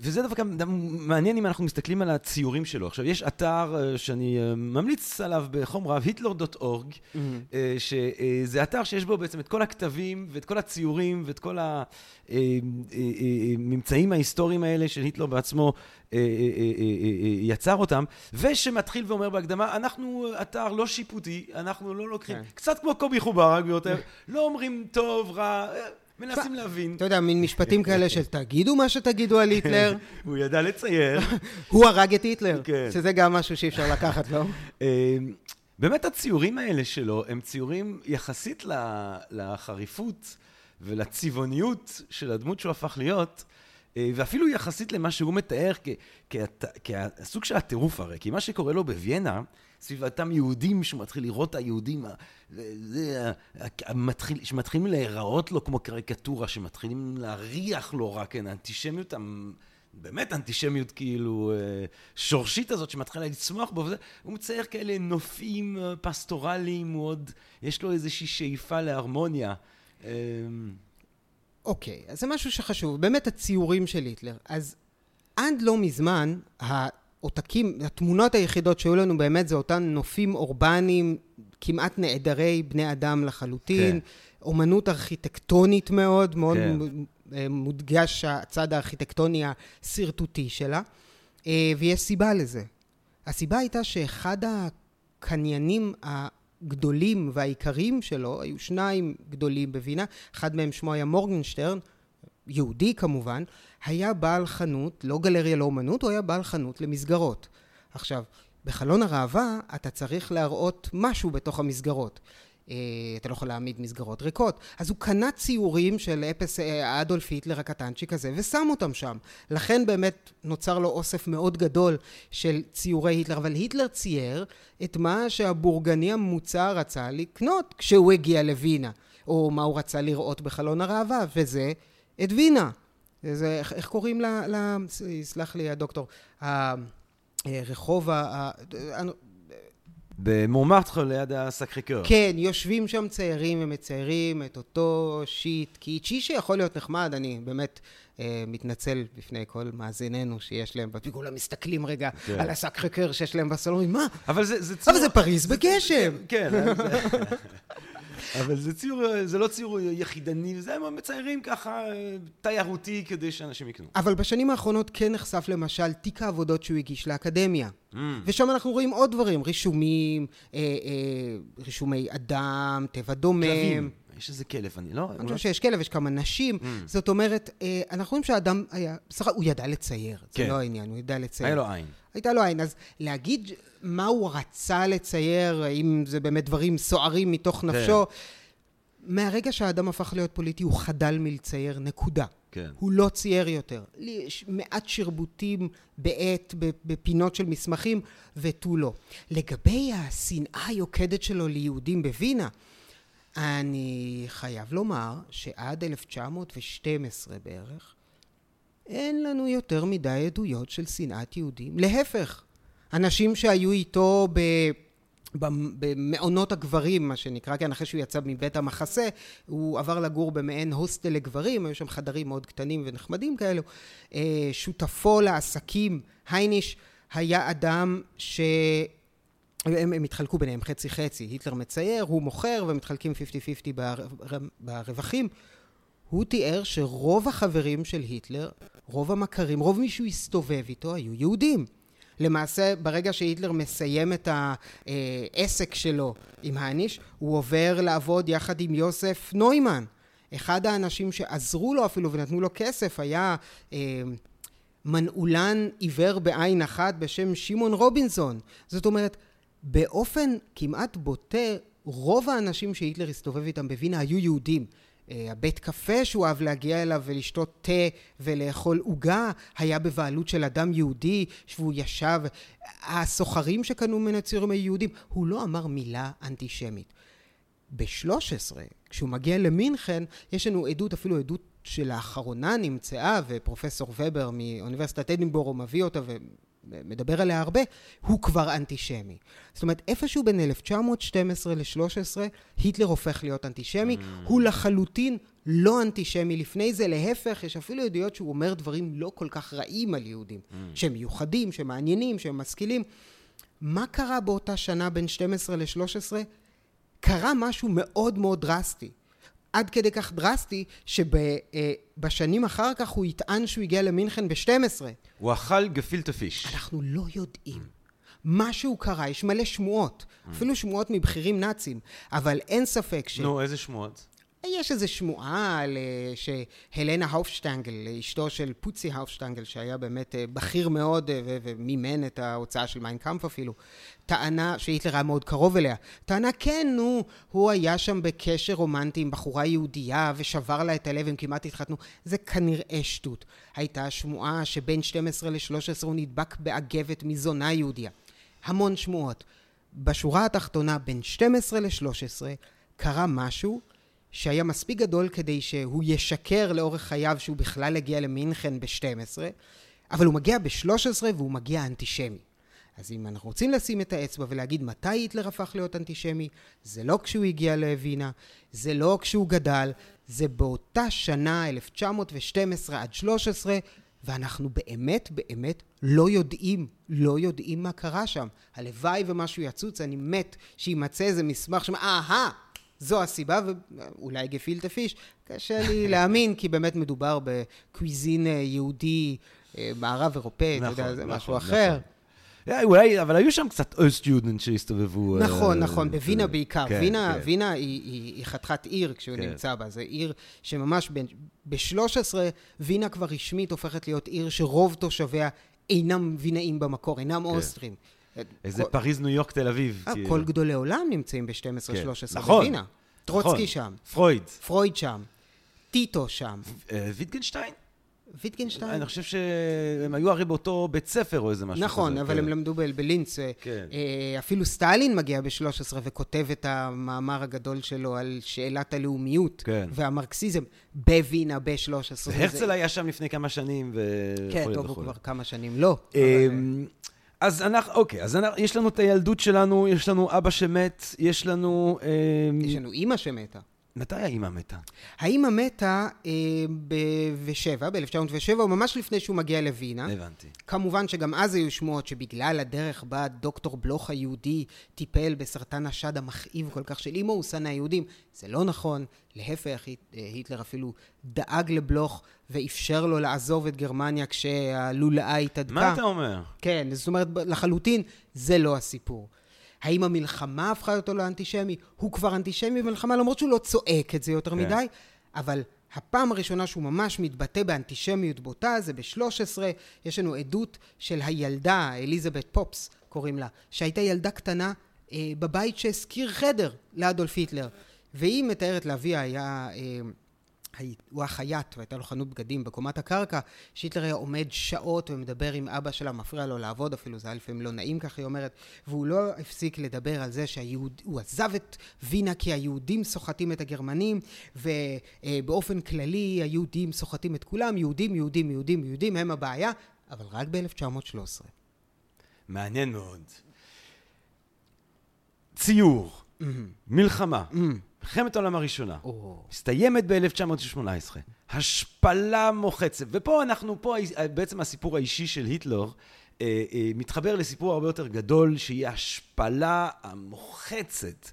וזה דווקא מעניין אם אנחנו מסתכלים על הציורים שלו. עכשיו, יש אתר אה, שאני אה, ממליץ עליו בחום רב, היטלר.אורג, mm-hmm. אה, שזה אתר שיש בו בעצם את כל הכתבים ואת כל הציורים ואת כל הממצאים ההיסטוריים האלה של היטלר בעצמו יצר אותם, ושמתחיל ואומר בהקדמה, אנחנו אתר לא שיפוטי, אנחנו לא לוקחים, כן. קצת כמו קובי חובר, רק ביותר, לא אומרים טוב, רע. מנסים להבין. אתה יודע, מין משפטים כאלה של תגידו מה שתגידו על היטלר. [LAUGHS] הוא ידע לצייר. [LAUGHS] הוא הרג את היטלר, כן. שזה גם משהו שאי אפשר לקחת, לא? [LAUGHS] אמ, באמת הציורים האלה שלו הם ציורים יחסית לחריפות ולצבעוניות של הדמות שהוא הפך להיות, אה, ואפילו יחסית למה שהוא מתאר כסוג של הטירוף הרי, כי מה שקורה לו בוויינה, סביב אותם יהודים שהוא מתחיל לראות את היהודים, שמתחילים להיראות לו כמו קריקטורה, שמתחילים להריח לו רק, כן, האנטישמיות, באמת אנטישמיות כאילו אה, שורשית הזאת שמתחילה לצמוח בו, הוא מצייר כאלה נופים אה, פסטורליים, הוא עוד, יש לו איזושהי שאיפה להרמוניה. אמ, אוקיי, okay, אז זה משהו שחשוב, באמת הציורים של היטלר. אז עד לא מזמן, העותקים, התמונות היחידות שהיו לנו באמת זה אותן נופים אורבניים כמעט נעדרי בני אדם לחלוטין, כן. אומנות ארכיטקטונית מאוד, מאוד כן. מודגש הצד הארכיטקטוני השרטוטי שלה, ויש סיבה לזה. הסיבה הייתה שאחד הקניינים הגדולים והעיקריים שלו, היו שניים גדולים בווינה, אחד מהם שמו היה מורגנשטרן, יהודי כמובן, היה בעל חנות, לא גלריה לאומנות, הוא היה בעל חנות למסגרות. עכשיו, בחלון הראווה אתה צריך להראות משהו בתוך המסגרות. אה, אתה לא יכול להעמיד מסגרות ריקות. אז הוא קנה ציורים של אפס, אה, אדולף היטלר הקטנצ'יק הזה ושם אותם שם. לכן באמת נוצר לו אוסף מאוד גדול של ציורי היטלר, אבל היטלר צייר את מה שהבורגני הממוצע רצה לקנות כשהוא הגיע לווינה, או מה הוא רצה לראות בחלון הראווה, וזה את וינה. זה, איך, איך קוראים ל... ל סלח לי הדוקטור, הרחוב ה... במורמרטר ליד הסקריקר. כן, יושבים שם ציירים ומציירים את אותו שיט קיצ'י שיכול להיות נחמד, אני באמת אה, מתנצל בפני כל מאזיננו שיש להם, וכולם מסתכלים רגע כן. על הסקריקר שיש להם בסלון, מה? אבל זה, זה ציור... אבל זה פריז בגשם. כן, זה... אבל זה ציור, זה לא ציור יחידני, זה הם מציירים ככה תיירותי כדי שאנשים יקנו. אבל בשנים האחרונות כן נחשף למשל תיק העבודות שהוא הגיש לאקדמיה. Mm. ושם אנחנו רואים עוד דברים, רישומים, אה, אה, רישומי אדם, טבע דומם. כלבים. יש איזה כלב, אני לא... אני חושב שיש כלב, יש כמה נשים. Mm. זאת אומרת, אה, אנחנו רואים שהאדם היה, בסך הוא ידע לצייר, כן. זה לא העניין, הוא ידע לצייר. היה לו עין. הייתה לו עין. אז להגיד מה הוא רצה לצייר, אם זה באמת דברים סוערים מתוך כן. נפשו, כן. מהרגע שהאדם הפך להיות פוליטי, הוא חדל מלצייר, נקודה. כן. הוא לא צייר יותר. יש מעט שרבוטים בעט, בפינות של מסמכים, ותו לא. לגבי השנאה היוקדת שלו ליהודים בווינה, אני חייב לומר שעד 1912 בערך, אין לנו יותר מדי עדויות של שנאת יהודים. להפך, אנשים שהיו איתו ב... במעונות הגברים, מה שנקרא, כן, אחרי שהוא יצא מבית המחסה, הוא עבר לגור במעין הוסטל לגברים, היו שם חדרים מאוד קטנים ונחמדים כאלו. אה, שותפו לעסקים, הייניש, היה אדם ש... הם, הם התחלקו ביניהם חצי חצי, היטלר מצייר, הוא מוכר ומתחלקים 50-50 ברווחים. הוא תיאר שרוב החברים של היטלר, רוב המכרים, רוב מי שהוא הסתובב איתו היו יהודים. למעשה, ברגע שהיטלר מסיים את העסק שלו עם האניש, הוא עובר לעבוד יחד עם יוסף נוימן. אחד האנשים שעזרו לו אפילו ונתנו לו כסף היה אה, מנעולן עיוור בעין אחת בשם שמעון רובינסון. זאת אומרת, באופן כמעט בוטה, רוב האנשים שהיטלר הסתובב איתם בווינה היו יהודים. אה, הבית קפה שהוא אהב להגיע אליו ולשתות תה ולאכול עוגה היה בבעלות של אדם יהודי שהוא ישב הסוחרים שקנו ממנו ציורים היהודים הוא לא אמר מילה אנטישמית. ב-13 כשהוא מגיע למינכן יש לנו עדות אפילו עדות שלאחרונה נמצאה ופרופסור ובר מאוניברסיטת אדינבורו מביא אותה מדבר עליה הרבה, הוא כבר אנטישמי. זאת אומרת, איפשהו בין 1912 ל-13, היטלר הופך להיות אנטישמי, mm. הוא לחלוטין לא אנטישמי לפני זה, להפך, יש אפילו עדויות שהוא אומר דברים לא כל כך רעים על יהודים, mm. שהם מיוחדים, שהם מעניינים, שהם משכילים. מה קרה באותה שנה בין 12 ל-13? קרה משהו מאוד מאוד דרסטי. עד כדי כך דרסטי, שבשנים אחר כך הוא יטען שהוא הגיע למינכן ב-12. הוא אכל גפילטה פיש. אנחנו לא יודעים. משהו קרה, יש מלא שמועות, אפילו שמועות מבכירים נאצים, אבל אין ספק ש... נו, איזה שמועות? יש איזו שמועה על שהלנה הנפשטנגל, אשתו של פוצי הנפשטנגל, שהיה באמת אה, בכיר מאוד אה, ומימן את ההוצאה של מיינקאמפ אפילו, טענה, שהיטלר היה מאוד קרוב אליה, טענה כן, נו, הוא היה שם בקשר רומנטי עם בחורה יהודייה ושבר לה את הלב, הם כמעט התחתנו. זה כנראה שטות. הייתה שמועה שבין 12 ל-13 הוא נדבק באגבת מזונה יהודייה. המון שמועות. בשורה התחתונה, בין 12 ל-13 קרה משהו שהיה מספיק גדול כדי שהוא ישקר לאורך חייו שהוא בכלל הגיע למינכן ב-12, אבל הוא מגיע ב-13 והוא מגיע אנטישמי. אז אם אנחנו רוצים לשים את האצבע ולהגיד מתי היטלר הפך להיות אנטישמי, זה לא כשהוא הגיע לווינה, זה לא כשהוא גדל, זה באותה שנה, 1912 עד 13, ואנחנו באמת באמת לא יודעים, לא יודעים מה קרה שם. הלוואי ומשהו יצוץ, אני מת שימצא איזה מסמך שאומר, אהה, זו הסיבה, ואולי גפילטה פיש, קשה לי [LAUGHS] להאמין, כי באמת מדובר בקוויזין אה, יהודי, אה, מערב אירופאי, אתה יודע, נכון, זה נכון, משהו אחר. נכון. אה, אולי, אבל היו שם קצת אוסט-יודנט שהסתובבו. נכון, נכון, בווינה בעיקר. כן, וינה, כן. וינה היא, היא, היא חתיכת עיר כשהוא כן. נמצא בה. זו עיר שממש ב-13, וינה כבר רשמית הופכת להיות עיר שרוב תושביה אינם וינאים במקור, אינם אוסטרים. כן. איזה כל- פריז, ניו יורק, תל אביב. אה, כאילו. כל גדולי עולם נמצאים כן. ב-12-13 נכון. בווינה. טרוצקי נכון. שם, פרויד. פרויד שם, טיטו שם, אה, ויטגנשטיין? ויטגנשטיין. אני חושב שהם היו הרי באותו בית ספר או איזה משהו כזה. נכון, אבל כן. הם למדו בלינץ. אה, כן. אפילו סטלין מגיע ב-13 וכותב את המאמר הגדול שלו על שאלת הלאומיות כן. והמרקסיזם בווינה ב-13. והרצל היה שם לפני כמה שנים כן. טוב, הוא כבר כמה שנים לא. אבל, אמ, אז אנחנו, אוקיי, אז אנחנו, יש לנו את הילדות שלנו, יש לנו אבא שמת, יש לנו... אמ, יש לנו אימא שמתה. מתי האימא מתה? האימא מתה אה, ב-7, ב-1907, או ממש לפני שהוא מגיע לווינה. הבנתי. כמובן שגם אז היו שמועות שבגלל הדרך בה דוקטור בלוך היהודי טיפל בסרטן השד המכאיב כל כך של אמו, הוא שנא יהודים. זה לא נכון, להפך, אה, היטלר אפילו דאג לבלוך ואפשר לו לעזוב את גרמניה כשהלולאה התהדקה. מה אתה אומר? כן, זאת אומרת, לחלוטין, זה לא הסיפור. האם המלחמה הפכה אותו לאנטישמי? הוא כבר אנטישמי במלחמה, למרות שהוא לא צועק את זה יותר כן. מדי, אבל הפעם הראשונה שהוא ממש מתבטא באנטישמיות בוטה זה ב-13, יש לנו עדות של הילדה, אליזבת פופס קוראים לה, שהייתה ילדה קטנה אה, בבית שהשכיר חדר לאדולף היטלר. והיא מתארת לאביה היה... אה, הוא היה חייט והייתה לו חנות בגדים בקומת הקרקע, שהיטלר היה עומד שעות ומדבר עם אבא שלה, מפריע לו לעבוד אפילו, זה היה לפעמים לא נעים ככה היא אומרת, והוא לא הפסיק לדבר על זה שהוא עזב את וינה כי היהודים סוחטים את הגרמנים, ובאופן כללי היהודים סוחטים את כולם, יהודים, יהודים, יהודים, יהודים הם הבעיה, אבל רק ב-1913. מעניין מאוד. ציור, מלחמה, מלחמת העולם הראשונה, או, מסתיימת ב-1918, השפלה מוחצת, ופה אנחנו, פה בעצם הסיפור האישי של היטלר אה, אה, מתחבר לסיפור הרבה יותר גדול, שהיא ההשפלה המוחצת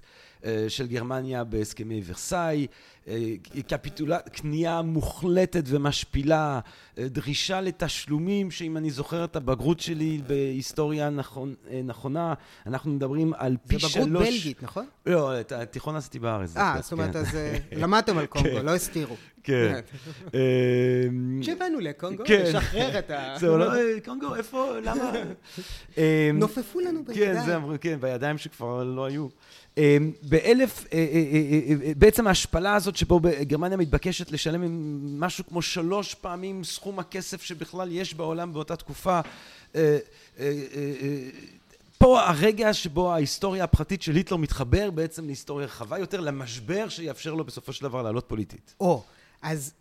של גרמניה בהסכמי ורסאי, אה, קפיטולה, כניעה מוחלטת ומשפילה, אה, דרישה לתשלומים, שאם אני זוכר את הבגרות שלי בהיסטוריה נכון, אה, נכונה, אנחנו מדברים על זה פי בגרות שלוש... בלגית, נכון? לא, את התיכון עשיתי בארץ. אה, זאת אומרת, כן. אז אה, [LAUGHS] למדתם על קונגו, כן. לא הסתירו. כן. אמ, כשבאנו לקונגו, כן. לשחרר את ה... [LAUGHS] זהו, לא, אה, קונגו, איפה, למה? [LAUGHS] נופפו לנו בידיים. כן, זה אמרו, כן, בידיים שכבר לא היו. אמ, באלף, אה, אה, אה, בעצם ההשפלה הזאת שבו גרמניה מתבקשת לשלם משהו כמו שלוש פעמים סכום הכסף שבכלל יש בעולם באותה תקופה. פה הרגע שבו ההיסטוריה הפרטית של היטלר מתחבר בעצם להיסטוריה רחבה יותר, למשבר שיאפשר לו בסופו של דבר לעלות פוליטית. או, אז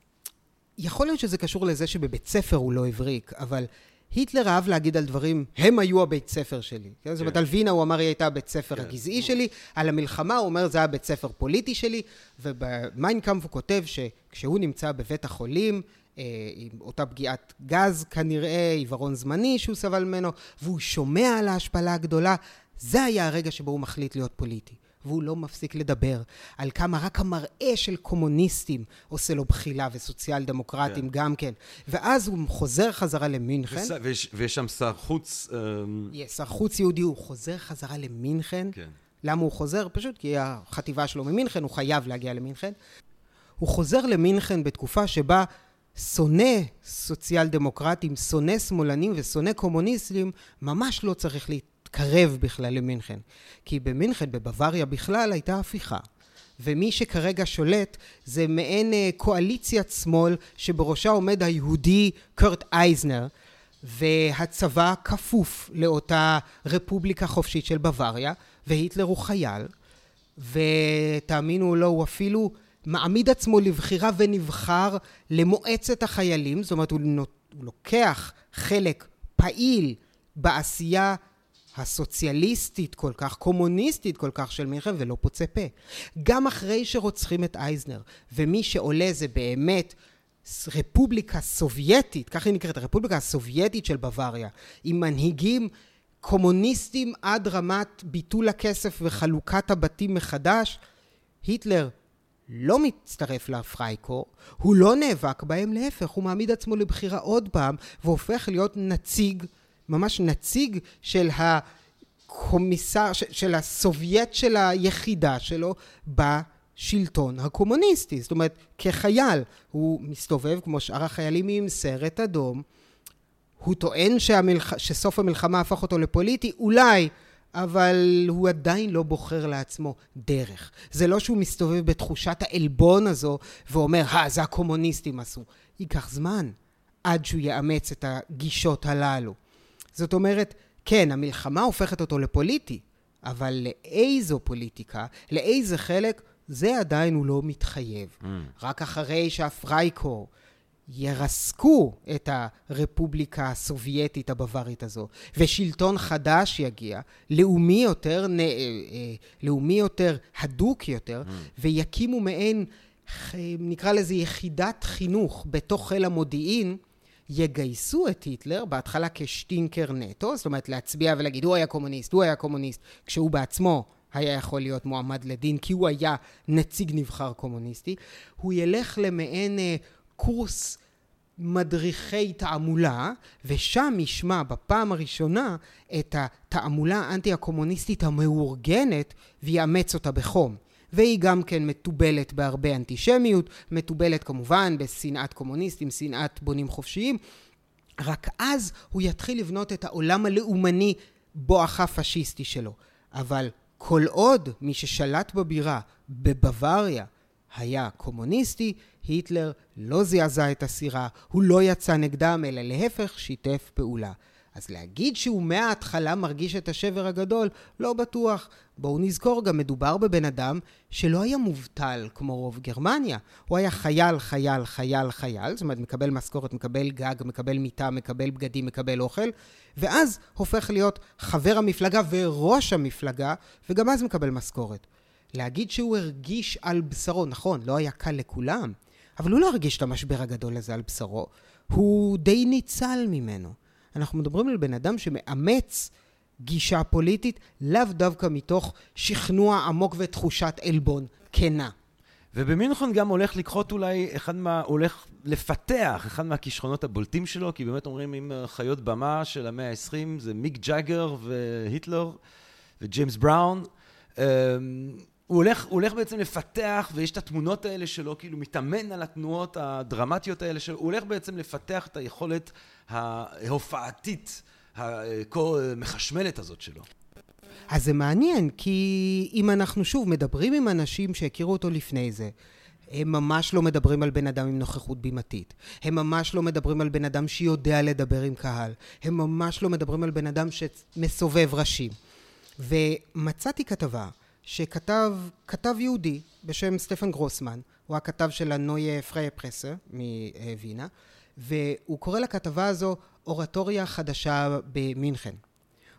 יכול להיות שזה קשור לזה שבבית ספר הוא לא הבריק, אבל היטלר אהב להגיד על דברים, הם היו הבית ספר שלי. כן? זאת אומרת, על וינה הוא אמר, היא הייתה הבית ספר כן. הגזעי שלי, על המלחמה הוא אומר, זה היה בית ספר פוליטי שלי, ובמיינקאמפ הוא כותב שכשהוא נמצא בבית החולים, אה, עם אותה פגיעת גז כנראה, עיוורון זמני שהוא סבל ממנו, והוא שומע על ההשפלה הגדולה, זה היה הרגע שבו הוא מחליט להיות פוליטי. והוא לא מפסיק לדבר על כמה רק המראה של קומוניסטים עושה לו בחילה וסוציאל דמוקרטים כן. גם כן. ואז הוא חוזר חזרה למינכן. וס- ויש, ויש שם שר חוץ, אמ, יש שר חוץ יהודי, הוא חוזר חזרה למינכן. כן. למה הוא חוזר? פשוט כי החטיבה שלו ממינכן, הוא חייב להגיע למינכן. הוא חוזר למינכן בתקופה שבה שונא סוציאל דמוקרטים, שונא שמאלנים ושונא קומוניסטים, ממש לא צריך להתקרב בכלל למינכן. כי במינכן, בבוואריה בכלל, הייתה הפיכה. ומי שכרגע שולט זה מעין אה, קואליציית שמאל שבראשה עומד היהודי קורט אייזנר, והצבא כפוף לאותה רפובליקה חופשית של בוואריה, והיטלר הוא חייל, ותאמינו או לא, הוא אפילו מעמיד עצמו לבחירה ונבחר למועצת החיילים, זאת אומרת, הוא, לוקח חלק פעיל בעשייה הסוציאליסטית כל כך, קומוניסטית כל כך של מינכן, ולא פוצה פה. גם אחרי שרוצחים את אייזנר, ומי שעולה זה באמת רפובליקה סובייטית, כך היא נקראת, הרפובליקה הסובייטית של בוואריה, עם מנהיגים קומוניסטים עד רמת ביטול הכסף וחלוקת הבתים מחדש, היטלר לא מצטרף לפרייקור, הוא לא נאבק בהם, להפך, הוא מעמיד עצמו לבחירה עוד פעם, והופך להיות נציג, ממש נציג של הקומיסר, של הסובייט של היחידה שלו בשלטון הקומוניסטי. זאת אומרת, כחייל הוא מסתובב כמו שאר החיילים עם סרט אדום, הוא טוען שהמלח... שסוף המלחמה הפך אותו לפוליטי, אולי, אבל הוא עדיין לא בוחר לעצמו דרך. זה לא שהוא מסתובב בתחושת העלבון הזו ואומר, אה, זה הקומוניסטים עשו. ייקח זמן עד שהוא יאמץ את הגישות הללו. זאת אומרת, כן, המלחמה הופכת אותו לפוליטי, אבל לאיזו פוליטיקה, לאיזה חלק, זה עדיין הוא לא מתחייב. Mm. רק אחרי שהפרייקור ירסקו את הרפובליקה הסובייטית הבווארית הזו, ושלטון חדש יגיע, לאומי יותר, נ... אה, אה, לאומי יותר, הדוק יותר, mm. ויקימו מעין, נקרא לזה יחידת חינוך בתוך חיל המודיעין, יגייסו את היטלר, בהתחלה כשטינקר נטו, זאת אומרת להצביע ולהגיד, הוא היה קומוניסט, הוא היה קומוניסט, כשהוא בעצמו היה יכול להיות מועמד לדין, כי הוא היה נציג נבחר קומוניסטי. הוא ילך למעין אה, קורס מדריכי תעמולה, ושם ישמע בפעם הראשונה את התעמולה האנטי-הקומוניסטית המאורגנת, ויאמץ אותה בחום. והיא גם כן מתובלת בהרבה אנטישמיות, מתובלת כמובן בשנאת קומוניסטים, שנאת בונים חופשיים. רק אז הוא יתחיל לבנות את העולם הלאומני בואכה פשיסטי שלו. אבל כל עוד מי ששלט בבירה, בבוואריה, היה קומוניסטי, היטלר לא זעזע את הסירה, הוא לא יצא נגדם, אלא להפך, שיתף פעולה. אז להגיד שהוא מההתחלה מרגיש את השבר הגדול, לא בטוח. בואו נזכור, גם מדובר בבן אדם שלא היה מובטל כמו רוב גרמניה. הוא היה חייל, חייל, חייל, חייל, זאת אומרת, מקבל משכורת, מקבל גג, מקבל מיטה, מקבל בגדים, מקבל אוכל, ואז הופך להיות חבר המפלגה וראש המפלגה, וגם אז מקבל משכורת. להגיד שהוא הרגיש על בשרו, נכון, לא היה קל לכולם, אבל הוא לא הרגיש את המשבר הגדול הזה על בשרו, הוא די ניצל ממנו. אנחנו מדברים על בן אדם שמאמץ גישה פוליטית, לאו דווקא מתוך שכנוע עמוק ותחושת עלבון כנה. ובמינכון גם הולך לקחות אולי אחד מה... הולך לפתח אחד מהכישרונות הבולטים שלו, כי באמת אומרים אם חיות במה של המאה ה-20 זה מיק ג'אגר והיטלר וג'יימס בראון. אמ, הוא הולך, הוא הולך בעצם לפתח, ויש את התמונות האלה שלו, כאילו מתאמן על התנועות הדרמטיות האלה שלו, הוא הולך בעצם לפתח את היכולת ההופעתית, הכה מחשמלת הזאת שלו. אז זה מעניין, כי אם אנחנו שוב מדברים עם אנשים שהכירו אותו לפני זה, הם ממש לא מדברים על בן אדם עם נוכחות בימתית. הם ממש לא מדברים על בן אדם שיודע לדבר עם קהל. הם ממש לא מדברים על בן אדם שמסובב ראשים. ומצאתי כתבה שכתב כתב יהודי בשם סטפן גרוסמן, הוא הכתב של הנויה פריי פרסה מווינה, והוא קורא לכתבה הזו אורטוריה חדשה במינכן.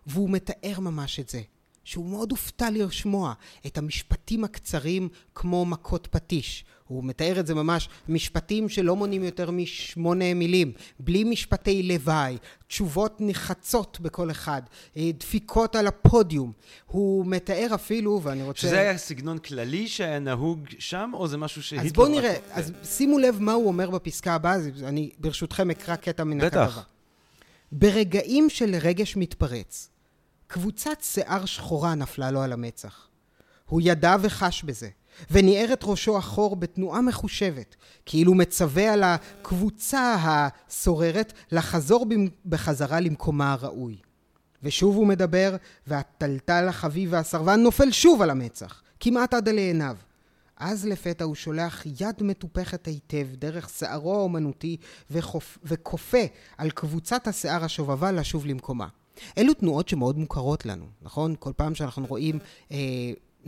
והוא מתאר ממש את זה, שהוא מאוד הופתע לשמוע את המשפטים הקצרים כמו מכות פטיש. הוא מתאר את זה ממש, משפטים שלא מונים יותר משמונה מילים, בלי משפטי לוואי, תשובות נחצות בכל אחד, אה, דפיקות על הפודיום. הוא מתאר אפילו, ואני רוצה... שזה היה סגנון כללי שהיה נהוג שם, או זה משהו שהיטלר... אז בואו נראה, אז שימו לב מה הוא אומר בפסקה הבאה, אני ברשותכם אקרא קטע מן הכתבה. בטח. ברגעים של רגש מתפרץ, קבוצת שיער שחורה נפלה לו על המצח. הוא ידע וחש בזה. וניער את ראשו אחור בתנועה מחושבת, כאילו מצווה על הקבוצה הסוררת לחזור בחזרה למקומה הראוי. ושוב הוא מדבר, והטלטל החביב והסרבן נופל שוב על המצח, כמעט עד אל עיניו. אז לפתע הוא שולח יד מטופחת היטב דרך שערו האומנותי וכופה על קווצת השיער השובבה לשוב למקומה. אלו תנועות שמאוד מוכרות לנו, נכון? כל פעם שאנחנו רואים אה,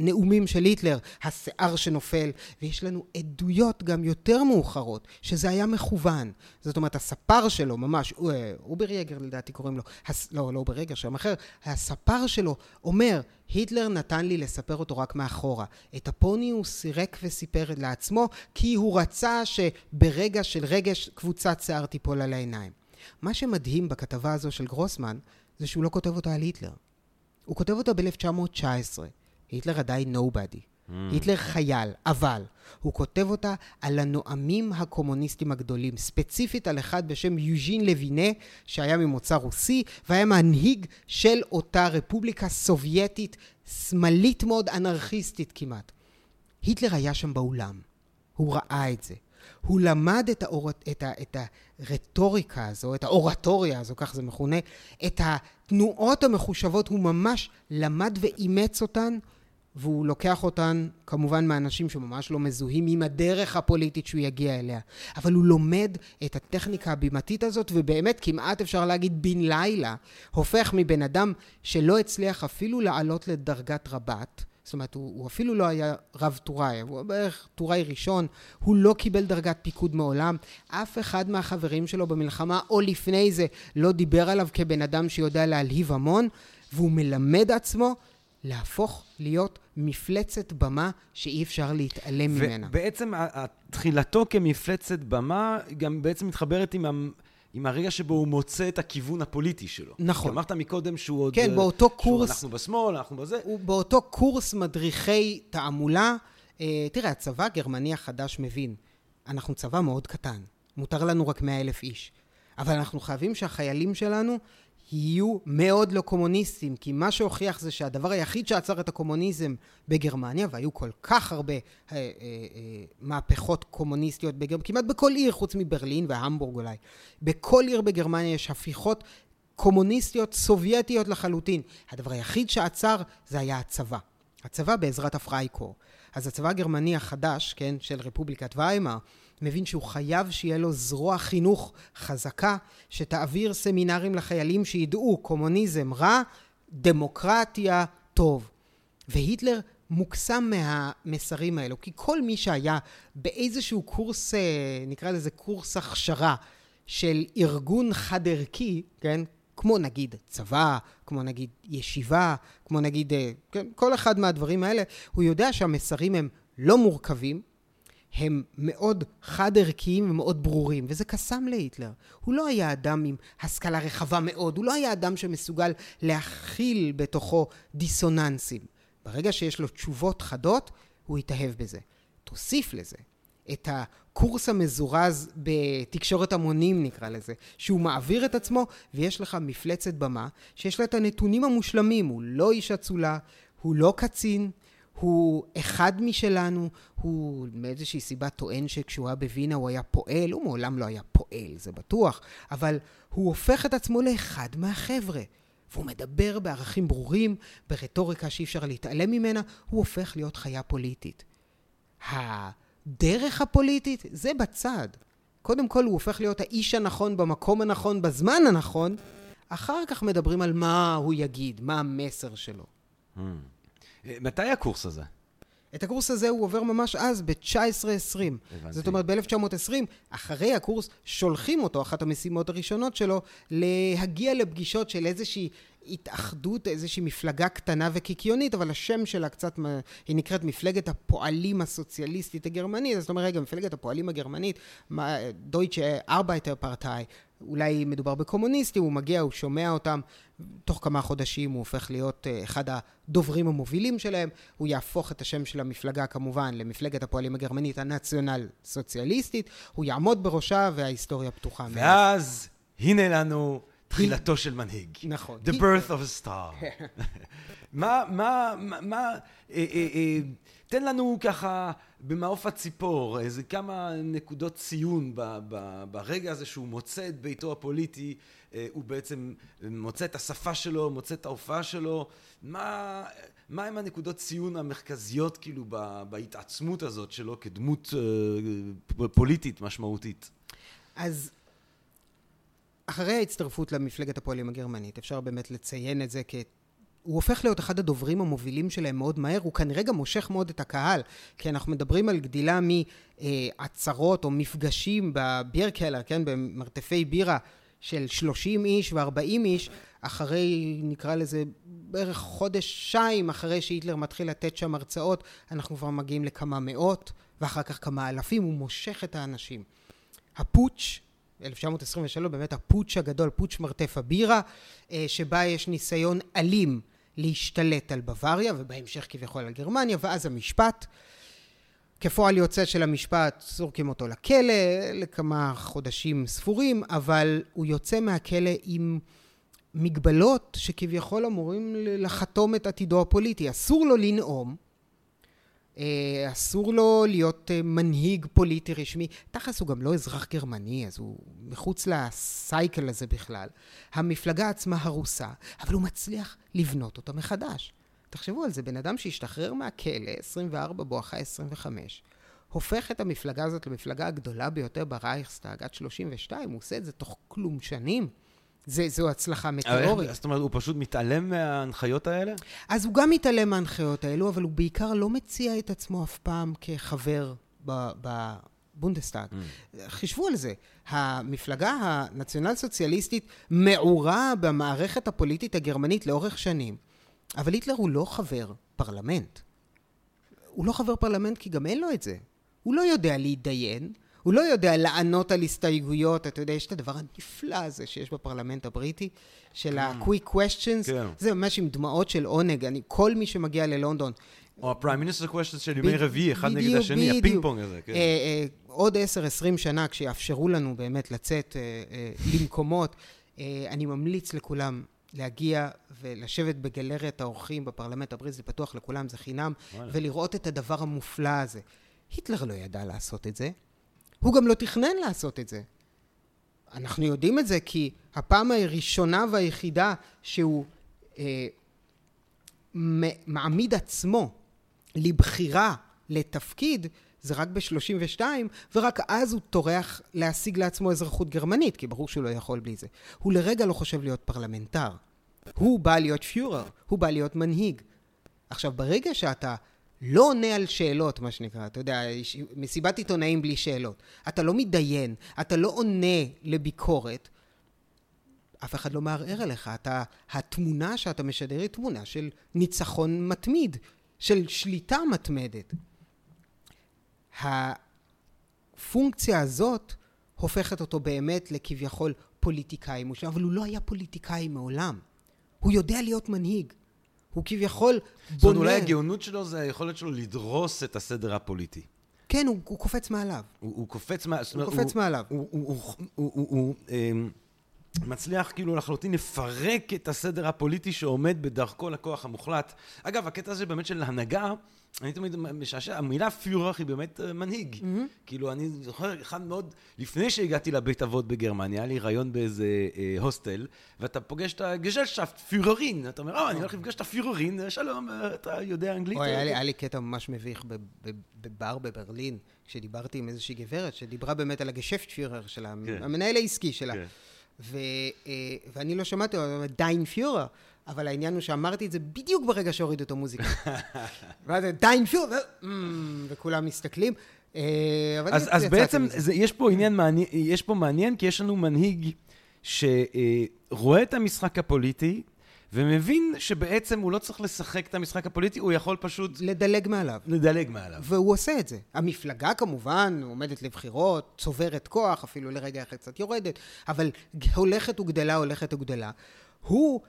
נאומים של היטלר, השיער שנופל, ויש לנו עדויות גם יותר מאוחרות, שזה היה מכוון. זאת אומרת, הספר שלו, ממש, אה, אובר יגר לדעתי קוראים לו, הס, לא, לא אובר יגר, שם אחר, הספר שלו אומר, היטלר נתן לי לספר אותו רק מאחורה. את הפוני הוא סירק וסיפר לעצמו, כי הוא רצה שברגע של רגש קבוצת שיער תיפול על העיניים. מה שמדהים בכתבה הזו של גרוסמן, זה שהוא לא כותב אותה על היטלר. הוא כותב אותה ב-1919. היטלר עדיין נובדי. Mm. היטלר חייל, אבל הוא כותב אותה על הנואמים הקומוניסטים הגדולים, ספציפית על אחד בשם יוז'ין לוינה, שהיה ממוצא רוסי, והיה מנהיג של אותה רפובליקה סובייטית, שמאלית מאוד, אנרכיסטית כמעט. היטלר היה שם באולם, הוא ראה את זה. הוא למד את, האור... את, ה... את הרטוריקה הזו, את האורטוריה הזו, כך זה מכונה, את התנועות המחושבות, הוא ממש למד ואימץ אותן, והוא לוקח אותן כמובן מאנשים שממש לא מזוהים עם הדרך הפוליטית שהוא יגיע אליה. אבל הוא לומד את הטכניקה הבימתית הזאת, ובאמת כמעט אפשר להגיד בן לילה, הופך מבן אדם שלא הצליח אפילו לעלות לדרגת רבת, זאת אומרת, הוא, הוא אפילו לא היה רב טוראי, הוא בערך טוראי ראשון, הוא לא קיבל דרגת פיקוד מעולם, אף אחד מהחברים שלו במלחמה או לפני זה לא דיבר עליו כבן אדם שיודע להלהיב המון, והוא מלמד עצמו להפוך להיות מפלצת במה שאי אפשר להתעלם ממנה. ובעצם תחילתו כמפלצת במה גם בעצם מתחברת עם... עם הרגע שבו הוא מוצא את הכיוון הפוליטי שלו. נכון. אמרת מקודם שהוא עוד... כן, באותו קורס... אנחנו בשמאל, אנחנו בזה. הוא באותו קורס מדריכי תעמולה. אה, תראה, הצבא הגרמני החדש מבין, אנחנו צבא מאוד קטן, מותר לנו רק מאה אלף איש. אבל אנחנו חייבים שהחיילים שלנו יהיו מאוד לא קומוניסטים, כי מה שהוכיח זה שהדבר היחיד שעצר את הקומוניזם בגרמניה, והיו כל כך הרבה אה, אה, אה, מהפכות קומוניסטיות בגרמניה, כמעט בכל עיר חוץ מברלין והמבורג אולי, בכל עיר בגרמניה יש הפיכות קומוניסטיות סובייטיות לחלוטין. הדבר היחיד שעצר זה היה הצבא. הצבא בעזרת הפרייקור. אז הצבא הגרמני החדש, כן, של רפובליקת ויימאר, מבין שהוא חייב שיהיה לו זרוע חינוך חזקה, שתעביר סמינרים לחיילים שידעו קומוניזם רע, דמוקרטיה טוב. והיטלר מוקסם מהמסרים האלו, כי כל מי שהיה באיזשהו קורס, אה, נקרא לזה קורס הכשרה של ארגון חד-ערכי, כן? כמו נגיד צבא, כמו נגיד ישיבה, כמו נגיד, אה, כן? כל אחד מהדברים האלה, הוא יודע שהמסרים הם לא מורכבים, הם מאוד חד-ערכיים ומאוד ברורים, וזה קסם להיטלר. הוא לא היה אדם עם השכלה רחבה מאוד, הוא לא היה אדם שמסוגל להכיל בתוכו דיסוננסים. ברגע שיש לו תשובות חדות, הוא יתאהב בזה. תוסיף לזה את הקורס המזורז בתקשורת המונים נקרא לזה, שהוא מעביר את עצמו ויש לך מפלצת במה שיש לה את הנתונים המושלמים, הוא לא איש אצולה, הוא לא קצין, הוא אחד משלנו, הוא מאיזושהי סיבה טוען שכשהוא היה בווינה הוא היה פועל, הוא מעולם לא היה פועל, זה בטוח, אבל הוא הופך את עצמו לאחד מהחבר'ה. והוא מדבר בערכים ברורים, ברטוריקה שאי אפשר להתעלם ממנה, הוא הופך להיות חיה פוליטית. הדרך הפוליטית, זה בצד. קודם כל הוא הופך להיות האיש הנכון במקום הנכון, בזמן הנכון, אחר כך מדברים על מה הוא יגיד, מה המסר שלו. Hmm. מתי הקורס הזה? את הקורס הזה הוא עובר ממש אז, ב-1920. זאת אומרת, ב-1920, אחרי הקורס, שולחים אותו, אחת המשימות הראשונות שלו, להגיע לפגישות של איזושהי התאחדות, איזושהי מפלגה קטנה וקיקיונית, אבל השם שלה קצת, היא נקראת מפלגת הפועלים הסוציאליסטית הגרמנית, זאת אומרת, רגע, מפלגת הפועלים הגרמנית, דויטשה ארבייטר פרטאי, אולי מדובר בקומוניסטים, הוא מגיע, הוא שומע אותם, תוך כמה חודשים הוא הופך להיות אה, אחד הדוברים המובילים שלהם, הוא יהפוך את השם של המפלגה כמובן למפלגת הפועלים הגרמנית הנציונל סוציאליסטית, הוא יעמוד בראשה וההיסטוריה פתוחה. ואז הנה לנו תחילתו של מנהיג. נכון. The birth of a star. [LAUGHS] מה, מה, מה, אה, אה, תן לנו ככה במעוף הציפור איזה כמה נקודות ציון ברגע הזה שהוא מוצא את ביתו הפוליטי, הוא בעצם מוצא את השפה שלו, מוצא את ההופעה שלו, מה, מה הם הנקודות ציון המרכזיות כאילו בהתעצמות הזאת שלו כדמות אה, פוליטית משמעותית? אז אחרי ההצטרפות למפלגת הפועלים הגרמנית, אפשר באמת לציין את זה כ... הוא הופך להיות אחד הדוברים המובילים שלהם מאוד מהר, הוא כנראה גם מושך מאוד את הקהל, כי אנחנו מדברים על גדילה מעצרות או מפגשים בבירקלר, כן, במרתפי בירה של 30 איש ו-40 איש, אחרי, נקרא לזה, בערך חודש-שיים אחרי שהיטלר מתחיל לתת שם הרצאות, אנחנו כבר מגיעים לכמה מאות, ואחר כך כמה אלפים, הוא מושך את האנשים. הפוטש 1923, באמת הפוטש הגדול, פוטש מרתף הבירה, אה, שבה יש ניסיון אלים להשתלט על בוואריה, ובהמשך כביכול על גרמניה, ואז המשפט. כפועל יוצא של המשפט, זורקים אותו לכלא לכמה חודשים ספורים, אבל הוא יוצא מהכלא עם מגבלות שכביכול אמורים לחתום את עתידו הפוליטי. אסור לו לנאום, אה, אסור לו להיות אה, מנהיג פוליטי רשמי. תכלס הוא גם לא אזרח גרמני, אז הוא מחוץ לסייקל הזה בכלל. המפלגה עצמה הרוסה, אבל הוא מצליח לבנות אותה מחדש. תחשבו על זה, בן אדם שהשתחרר מהכלא, 24 בואכה 25, הופך את המפלגה הזאת למפלגה הגדולה ביותר ברייכסטאג עד 32, הוא עושה את זה תוך כלום שנים. זה, זו הצלחה מטאורית. זאת אומרת, הוא פשוט מתעלם מההנחיות האלה? אז הוא גם מתעלם מההנחיות האלו, אבל הוא בעיקר לא מציע את עצמו אף פעם כחבר בבונדסטאג. Mm. חישבו על זה. המפלגה הנציונל סוציאליסטית מעורה במערכת הפוליטית הגרמנית לאורך שנים, אבל היטלר הוא לא חבר פרלמנט. הוא לא חבר פרלמנט כי גם אין לו את זה. הוא לא יודע להתדיין, הוא לא יודע לענות על הסתייגויות, אתה יודע, יש את הדבר הנפלא הזה שיש בפרלמנט הבריטי, של כן. ה-quick questions, כן. זה ממש עם דמעות של עונג, אני, כל מי שמגיע ללונדון... או ה-prime minister questions של ימי רביעי, אחד נגד השני, הפינג פונג הזה, כן. אה, אה, עוד 10-20 שנה, כשיאפשרו לנו באמת לצאת אה, למקומות, אני ממליץ לכולם להגיע ולשבת בגלריית האורחים בפרלמנט הבריטי, זה פתוח לכולם, זה חינם, ולראות את הדבר המופלא הזה. היטלר לא ידע לעשות את זה, הוא גם לא תכנן לעשות את זה. אנחנו יודעים את זה כי הפעם הראשונה והיחידה שהוא אה, מעמיד עצמו לבחירה לתפקיד זה רק ב-32, ורק אז הוא טורח להשיג לעצמו אזרחות גרמנית, כי ברור שהוא לא יכול בלי זה. הוא לרגע לא חושב להיות פרלמנטר. הוא בא להיות פיורר, הוא בא להיות מנהיג. עכשיו, ברגע שאתה לא עונה על שאלות, מה שנקרא, אתה יודע, מסיבת עיתונאים בלי שאלות. אתה לא מתדיין, אתה לא עונה לביקורת, אף אחד לא מערער עליך. אתה, התמונה שאתה משדר היא תמונה של ניצחון מתמיד, של שליטה מתמדת. הפונקציה הזאת הופכת אותו באמת לכביכול פוליטיקאי מושלם, אבל הוא לא היה פוליטיקאי מעולם. הוא יודע להיות מנהיג. הוא כביכול בונה... זאת אומרת, אולי הגאונות שלו זה היכולת שלו לדרוס את הסדר הפוליטי. כן, הוא, הוא קופץ מעליו. הוא, הוא קופץ, מה, הוא קופץ הוא, מעליו. הוא, הוא, הוא, הוא, הוא, הוא הוא מצליח כאילו לחלוטין לפרק את הסדר הפוליטי שעומד בדרכו לכוח המוחלט. אגב, הקטע הזה באמת של הנהגה, אני תמיד משעשע, המילה פיורר היא באמת אה, מנהיג. Mm-hmm. כאילו, אני זוכר אחד מאוד, לפני שהגעתי לבית אבות בגרמניה, היה לי רעיון באיזה אה, הוסטל, ואתה פוגש את הגזלשפט, פיוררין. אתה אומר, אה, אני הולך לפגוש את הפיוררין, אה, שלום, אה, אתה יודע אנגלית? אוי, היה לי, היה לי קטע ממש מביך בבר בברלין, כשדיברתי עם איזושהי גברת, שדיברה באמת על הגשפט פיורר של כן. המנהל העסקי שלה. כן. ו, אה, ואני לא שמעתי, דיין פיורר. אבל העניין הוא שאמרתי את זה בדיוק ברגע שהורידו את המוזיקה. [LAUGHS] ואז דיין פיורר, וכולם מסתכלים. אה, אז, אז בעצם זה, יש פה עניין מעניין, יש פה מעניין, כי יש לנו מנהיג שרואה את המשחק הפוליטי, ומבין שבעצם הוא לא צריך לשחק את המשחק הפוליטי, הוא יכול פשוט... לדלג מעליו. לדלג מעליו. והוא עושה את זה. המפלגה כמובן עומדת לבחירות, צוברת כוח, אפילו לרגע אחד קצת יורדת, אבל הולכת וגדלה, הולכת וגדלה. הוא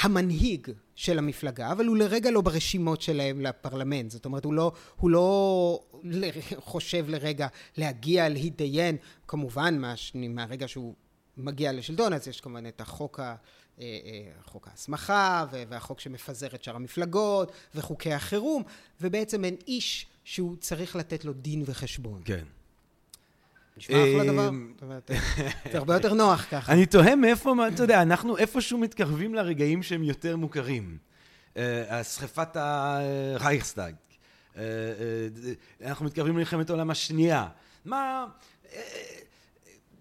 המנהיג של המפלגה, אבל הוא לרגע לא ברשימות שלהם לפרלמנט. זאת אומרת, הוא לא, הוא לא [LAUGHS] חושב לרגע להגיע, להתדיין. כמובן, מה, מהרגע שהוא מגיע לשלטון, אז יש כמובן את החוק ה... אה, אה, חוק ההסמכה והחוק שמפזר את שאר המפלגות וחוקי החירום, ובעצם אין איש שהוא צריך לתת לו דין וחשבון. כן. נשמע אחלה דבר. [LAUGHS] זה הרבה יותר נוח ככה. אני תוהה מאיפה, אתה יודע, אנחנו איפשהו מתקרבים לרגעים שהם יותר מוכרים. אה, שרפת הרייכסטאג. אנחנו מתקרבים למלחמת העולם השנייה. מה...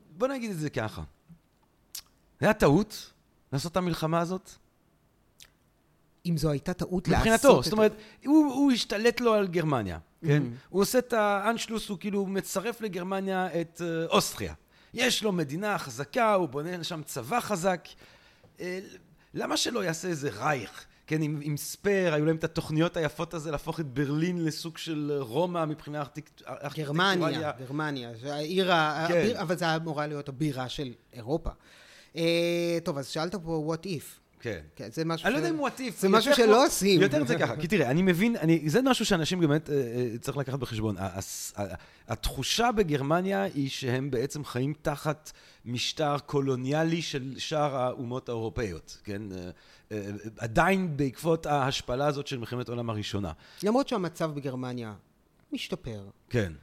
בוא נגיד את זה ככה. זה היה טעות לעשות את המלחמה הזאת? אם זו הייתה טעות לעשות. מבחינתו, זאת אומרת, הוא, הוא השתלט לו על גרמניה, כן? Mm-hmm. הוא עושה את האנשלוס, הוא כאילו מצרף לגרמניה את uh, אוסטריה. יש לו מדינה חזקה, הוא בונה שם צבא חזק. Uh, למה שלא יעשה איזה רייך? כן, עם, עם ספייר, היו להם את התוכניות היפות הזה להפוך את ברלין לסוג של רומא מבחינה ארכיטקטורליה. גרמניה, גרמניה, זה העיר, כן. אבל זה אמורה להיות הבירה של אירופה. Uh, טוב, אז שאלת פה what if. כן. כן, זה משהו אני לא יודע אם הוא עטיף. זה משהו שלא עושים. יותר זה ככה, כי תראה, אני מבין, אני, זה משהו שאנשים באמת אה, אה, צריך לקחת בחשבון. התחושה בגרמניה היא שהם בעצם חיים תחת משטר קולוניאלי של שאר האומות האירופאיות, כן? אה, עדיין בעקבות ההשפלה הזאת של מלחמת העולם הראשונה. למרות שהמצב בגרמניה משתפר, כן,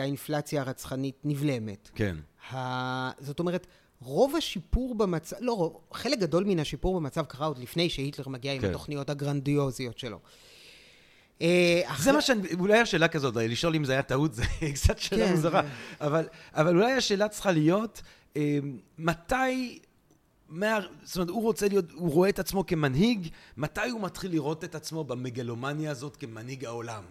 האינפלציה הרצחנית נבלמת. כן. זאת אומרת, רוב השיפור במצב, לא חלק גדול מן השיפור במצב קרה עוד לפני שהיטלר מגיע עם כן. התוכניות הגרנדיוזיות שלו. אה, זה אחרי- מה שאני, אולי השאלה כזאת, לשאול אם זה היה טעות, זה [LAUGHS] קצת שאלה כן, מוזרה. כן. אבל, אבל אולי השאלה צריכה להיות, אה, מתי, מה, זאת אומרת, הוא רוצה להיות, הוא רואה את עצמו כמנהיג, מתי הוא מתחיל לראות את עצמו במגלומניה הזאת כמנהיג העולם?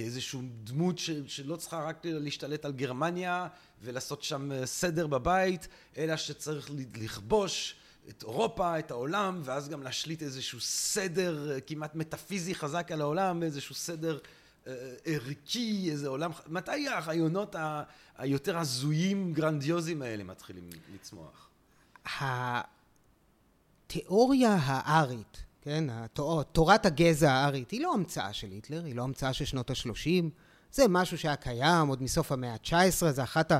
כאיזושהי דמות ש, שלא צריכה רק להשתלט על גרמניה ולעשות שם אה, סדר בבית, אלא שצריך לכבוש את אירופה, את העולם, ואז גם להשליט איזשהו סדר אה, כמעט מטאפיזי חזק על העולם, איזשהו סדר אה, ערכי, איזה עולם... מתי הרעיונות ה- היותר הזויים, גרנדיוזיים האלה מתחילים לצמוח? התיאוריה הארית, כן, התור- תורת הגזע הארית, היא לא המצאה של היטלר, היא לא המצאה של שנות ה-30, זה משהו שהיה קיים עוד מסוף המאה ה-19, זה אחת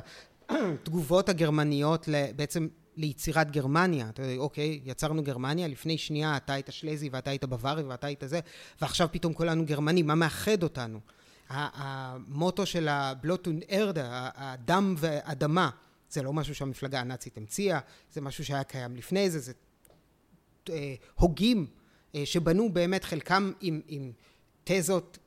התגובות הגרמניות בעצם ליצירת גרמניה. אתה יודע, אוקיי, יצרנו גרמניה, לפני שנייה אתה היית שלזי ואתה היית בווארי ואתה היית זה, ועכשיו פתאום כולנו גרמנים, מה מאחד אותנו? המוטו של הבלוטון ארדה, הדם ואדמה, זה לא משהו שהמפלגה הנאצית המציאה, זה משהו שהיה קיים לפני זה, זה אה, הוגים שבנו באמת חלקם עם, עם תזות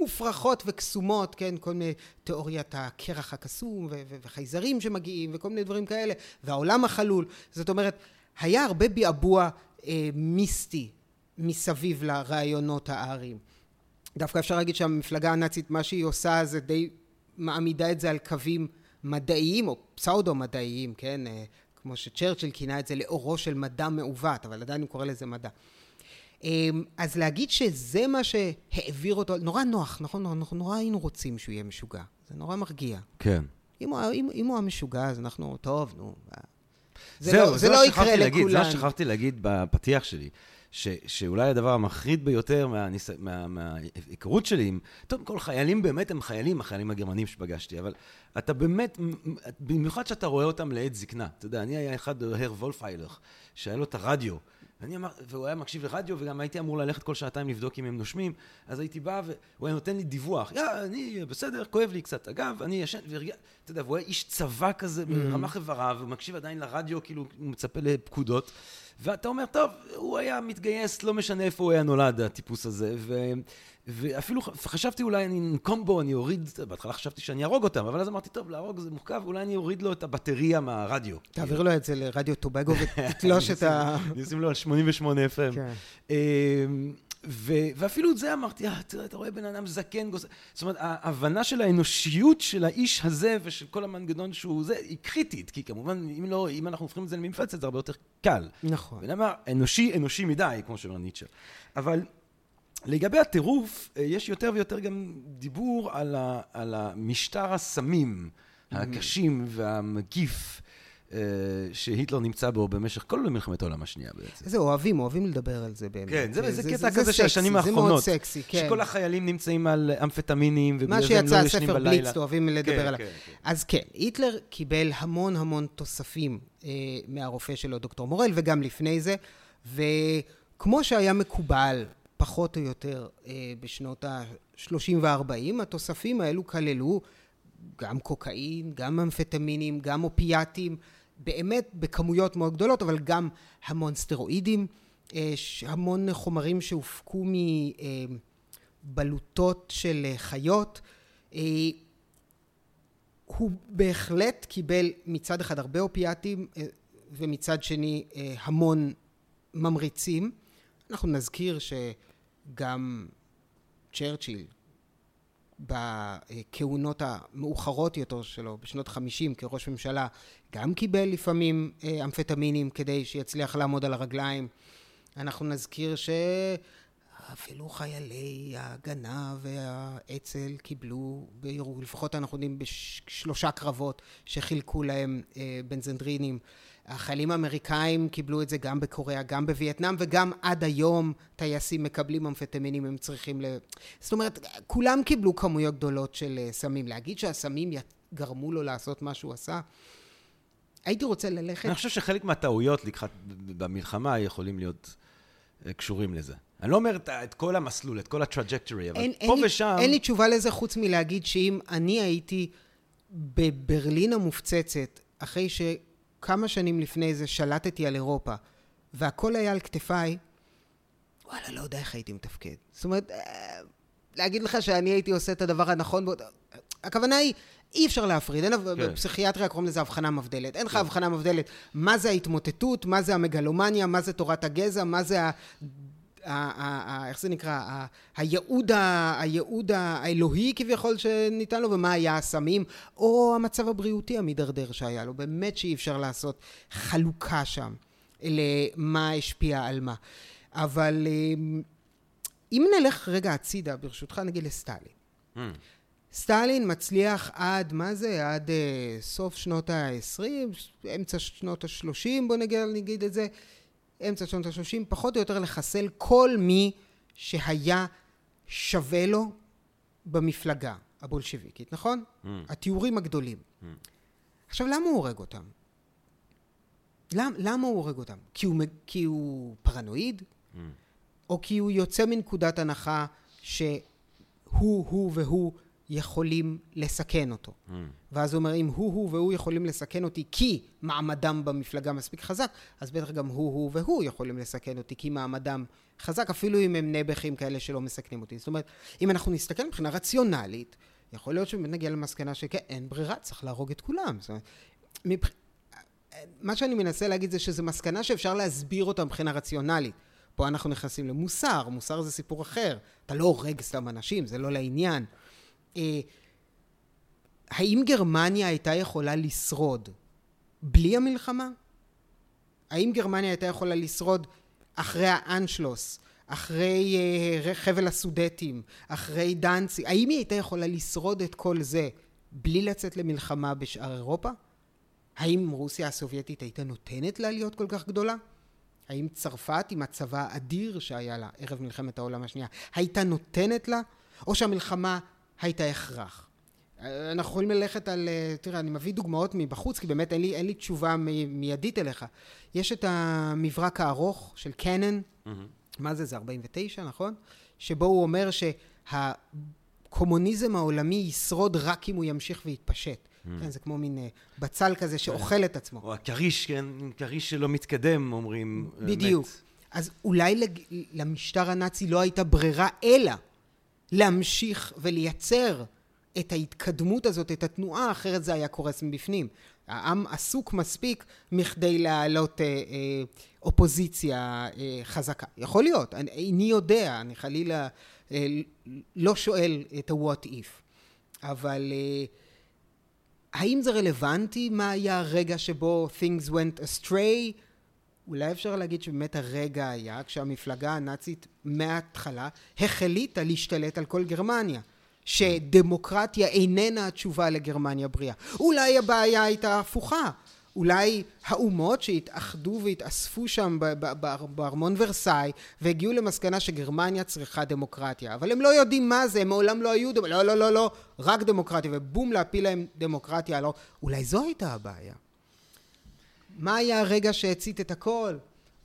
מופרכות וקסומות, כן, כל מיני תיאוריית הקרח הקסום ו- ו- וחייזרים שמגיעים וכל מיני דברים כאלה, והעולם החלול, זאת אומרת, היה הרבה ביעבוע אה, מיסטי מסביב לרעיונות האריים. דווקא אפשר להגיד שהמפלגה הנאצית, מה שהיא עושה זה די מעמידה את זה על קווים מדעיים או פסאודו-מדעיים, כן? אה, כמו שצ'רצ'יל כינה את זה לאורו של מדע מעוות, אבל עדיין הוא קורא לזה מדע. אמ, אז להגיד שזה מה שהעביר אותו, נורא נוח, נכון? אנחנו נורא היינו רוצים שהוא יהיה משוגע. זה נורא מרגיע. כן. אם הוא, אם, אם הוא המשוגע, אז אנחנו, טוב, נו. זה זהו, לא, זה מה לא יקרה להגיד, זה לכולנו. מה ששכחתי להגיד בפתיח שלי. ש, שאולי הדבר המחריד ביותר מהניס... מה, מההיכרות שלי עם... טוב, כל חיילים באמת הם חיילים, החיילים הגרמנים שפגשתי, אבל אתה באמת, במיוחד שאתה רואה אותם לעת זקנה. אתה יודע, אני היה אחד, הר וולפיילר, שהיה לו את הרדיו. ואני אמר, והוא היה מקשיב לרדיו, וגם הייתי אמור ללכת כל שעתיים לבדוק אם הם נושמים, אז הייתי בא והוא היה נותן לי דיווח. יא, אני בסדר, כואב לי קצת. אגב, אני ישן, והרגיע, אתה יודע, והוא היה איש צבא כזה, ברמ"ח איבריו, הוא מקשיב עדיין לרדיו, כאילו, הוא מצפה לפקודות. ואתה אומר, טוב, הוא היה מתגייס, לא משנה איפה הוא היה נולד, הטיפוס הזה, ו... ואפילו חשבתי אולי אני אנקום בו, אני אוריד, בהתחלה חשבתי שאני אהרוג אותם, אבל אז אמרתי, טוב, להרוג זה מורכב, אולי אני אוריד לו את הבטריה מהרדיו. תעביר לו את זה לרדיו טובגו [LAUGHS] ותתלוש את ה... אני אשים לו על 88 FM. כן. אמ, ו- ואפילו את זה אמרתי, אה, תראה, אתה רואה בן אדם זקן, גוס... זאת אומרת, ההבנה של האנושיות של האיש הזה ושל כל המנגנון שהוא זה, היא קריטית, כי כמובן, אם לא, אם אנחנו הופכים את זה למפלצת, זה הרבה יותר קל. נכון. ולמה אנושי, אנושי מדי, כמו שאומר ניטשה. אבל לגבי הטירוף, אה, יש יותר ויותר גם דיבור על, ה, על המשטר הסמים הקשים והמקיף אה, שהיטלר נמצא בו במשך כל מלחמת העולם השנייה בעצם. זה אוהבים, אוהבים לדבר על זה באמת. כן, זה, זה, זה- קטע זה כזה של השנים זה מאוד האחרונות. סקסי, כן. שכל החיילים נמצאים על אמפטמינים, מה ובגלל זה הם לא שיצא, ישנים הספר בלילה. בליץ, אוהבים לדבר כן, עליו. כן, כן. אז כן, היטלר קיבל המון המון תוספים אה, מהרופא שלו, דוקטור מורל, וגם לפני זה, וכמו שהיה מקובל, פחות או יותר, אה, בשנות ה-30 וה-40, התוספים האלו כללו גם קוקאין, גם אמפטמינים, גם אופיאטים, באמת בכמויות מאוד גדולות, אבל גם המון סטרואידים, אה, ש- המון חומרים שהופקו מבלוטות של אה, חיות. אה, הוא בהחלט קיבל מצד אחד הרבה אופיאטים ומצד שני המון ממריצים. אנחנו נזכיר שגם צ'רצ'יל בכהונות המאוחרות יותר שלו, בשנות חמישים כראש ממשלה, גם קיבל לפעמים אה, אמפטמינים כדי שיצליח לעמוד על הרגליים. אנחנו נזכיר אפילו חיילי ההגנה והאצ"ל קיבלו, לפחות אנחנו יודעים בשלושה קרבות שחילקו להם אה, בנזנדרינים. החיילים האמריקאים קיבלו את זה גם בקוריאה, גם בווייטנאם, וגם עד היום טייסים מקבלים אמפטמינים, הם צריכים ל... זאת אומרת, כולם קיבלו כמויות גדולות של אה, סמים. להגיד שהסמים גרמו לו לעשות מה שהוא עשה, הייתי רוצה ללכת... אני חושב שחלק מהטעויות לקחת במלחמה יכולים להיות אה, קשורים לזה. אני לא אומר את כל המסלול, את כל הטראג'קטורי, אבל אין, פה אין ושם... לי, אין לי תשובה לזה חוץ מלהגיד שאם אני הייתי בברלין המופצצת, אחרי שכמה שנים לפני זה שלטתי על אירופה, והכל היה על כתפיי, וואלה, לא יודע איך הייתי מתפקד. זאת אומרת, אה, להגיד לך שאני הייתי עושה את הדבר הנכון, הכוונה היא, אי אפשר להפריד, אין, כן. בפסיכיאטריה קוראים לזה הבחנה מבדלת. אין לך כן. הבחנה מבדלת מה זה ההתמוטטות, מה זה המגלומניה, מה זה תורת הגזע, מה זה. איך זה נקרא? הייעוד, הייעוד האלוהי כביכול שניתן לו, ומה היה הסמים, או המצב הבריאותי המידרדר שהיה לו. באמת שאי אפשר לעשות חלוקה שם למה השפיע על מה. אבל אמ, אם נלך רגע הצידה, ברשותך נגיד לסטלין. Mm. סטלין מצליח עד, מה זה? עד uh, סוף שנות ה-20, אמצע שנות ה-30, בוא נגיד, נגיד את זה, אמצע שנות ה-30, פחות או יותר לחסל כל מי שהיה שווה לו במפלגה הבולשביקית, נכון? Mm. התיאורים הגדולים. Mm. עכשיו, למה הוא הורג אותם? למ, למה הוא הורג אותם? כי הוא, כי הוא פרנואיד? Mm. או כי הוא יוצא מנקודת הנחה שהוא, הוא והוא יכולים לסכן אותו. Mm. ואז הוא אומר, אם הוא, הוא והוא יכולים לסכן אותי כי מעמדם במפלגה מספיק חזק, אז בטח גם הוא, הוא והוא יכולים לסכן אותי כי מעמדם חזק, אפילו אם הם נעבכים כאלה שלא מסכנים אותי. זאת אומרת, אם אנחנו נסתכל מבחינה רציונלית, יכול להיות שבאמת נגיע למסקנה שכן, אין ברירה, צריך להרוג את כולם. זאת אומרת, מבח... מה שאני מנסה להגיד זה שזו מסקנה שאפשר להסביר אותה מבחינה רציונלית. פה אנחנו נכנסים למוסר, מוסר זה סיפור אחר. אתה לא הורג סתם אנשים, זה לא לעניין. אה, האם גרמניה הייתה יכולה לשרוד בלי המלחמה? האם גרמניה הייתה יכולה לשרוד אחרי האנשלוס, אחרי uh, חבל הסודטים, אחרי דנצי? האם היא הייתה יכולה לשרוד את כל זה בלי לצאת למלחמה בשאר אירופה? האם רוסיה הסובייטית הייתה נותנת לה להיות כל כך גדולה? האם צרפת עם הצבא האדיר שהיה לה ערב מלחמת העולם השנייה הייתה נותנת לה? או שהמלחמה הייתה הכרח. אנחנו יכולים ללכת על, תראה, אני מביא דוגמאות מבחוץ, כי באמת אין לי, אין לי תשובה מיידית אליך. יש את המברק הארוך של קנן, mm-hmm. מה זה, זה 49, נכון? שבו הוא אומר שהקומוניזם העולמי ישרוד רק אם הוא ימשיך ויתפשט. Mm. כן, זה כמו מין uh, בצל כזה שאוכל את עצמו. או הכריש, כן, כריש שלא מתקדם, אומרים. בדיוק. מת. אז אולי לג... למשטר הנאצי לא הייתה ברירה אלא להמשיך ולייצר את ההתקדמות הזאת, את התנועה, אחרת זה היה קורס מבפנים. העם עסוק מספיק מכדי להעלות אה, אה, אופוזיציה אה, חזקה. יכול להיות, אני, איני יודע, אני חלילה אה, לא שואל את ה-what if, אבל אה, האם זה רלוונטי מה היה הרגע שבו things went astray? אולי אפשר להגיד שבאמת הרגע היה כשהמפלגה הנאצית מההתחלה החליטה להשתלט על כל גרמניה. שדמוקרטיה איננה התשובה לגרמניה בריאה. אולי הבעיה הייתה הפוכה. אולי האומות שהתאחדו והתאספו שם בארמון ורסאי והגיעו למסקנה שגרמניה צריכה דמוקרטיה אבל הם לא יודעים מה זה הם מעולם לא היו דמוקרטיה לא לא לא לא רק דמוקרטיה ובום להפיל להם דמוקרטיה לא אולי זו הייתה הבעיה מה היה הרגע שהצית את הכל?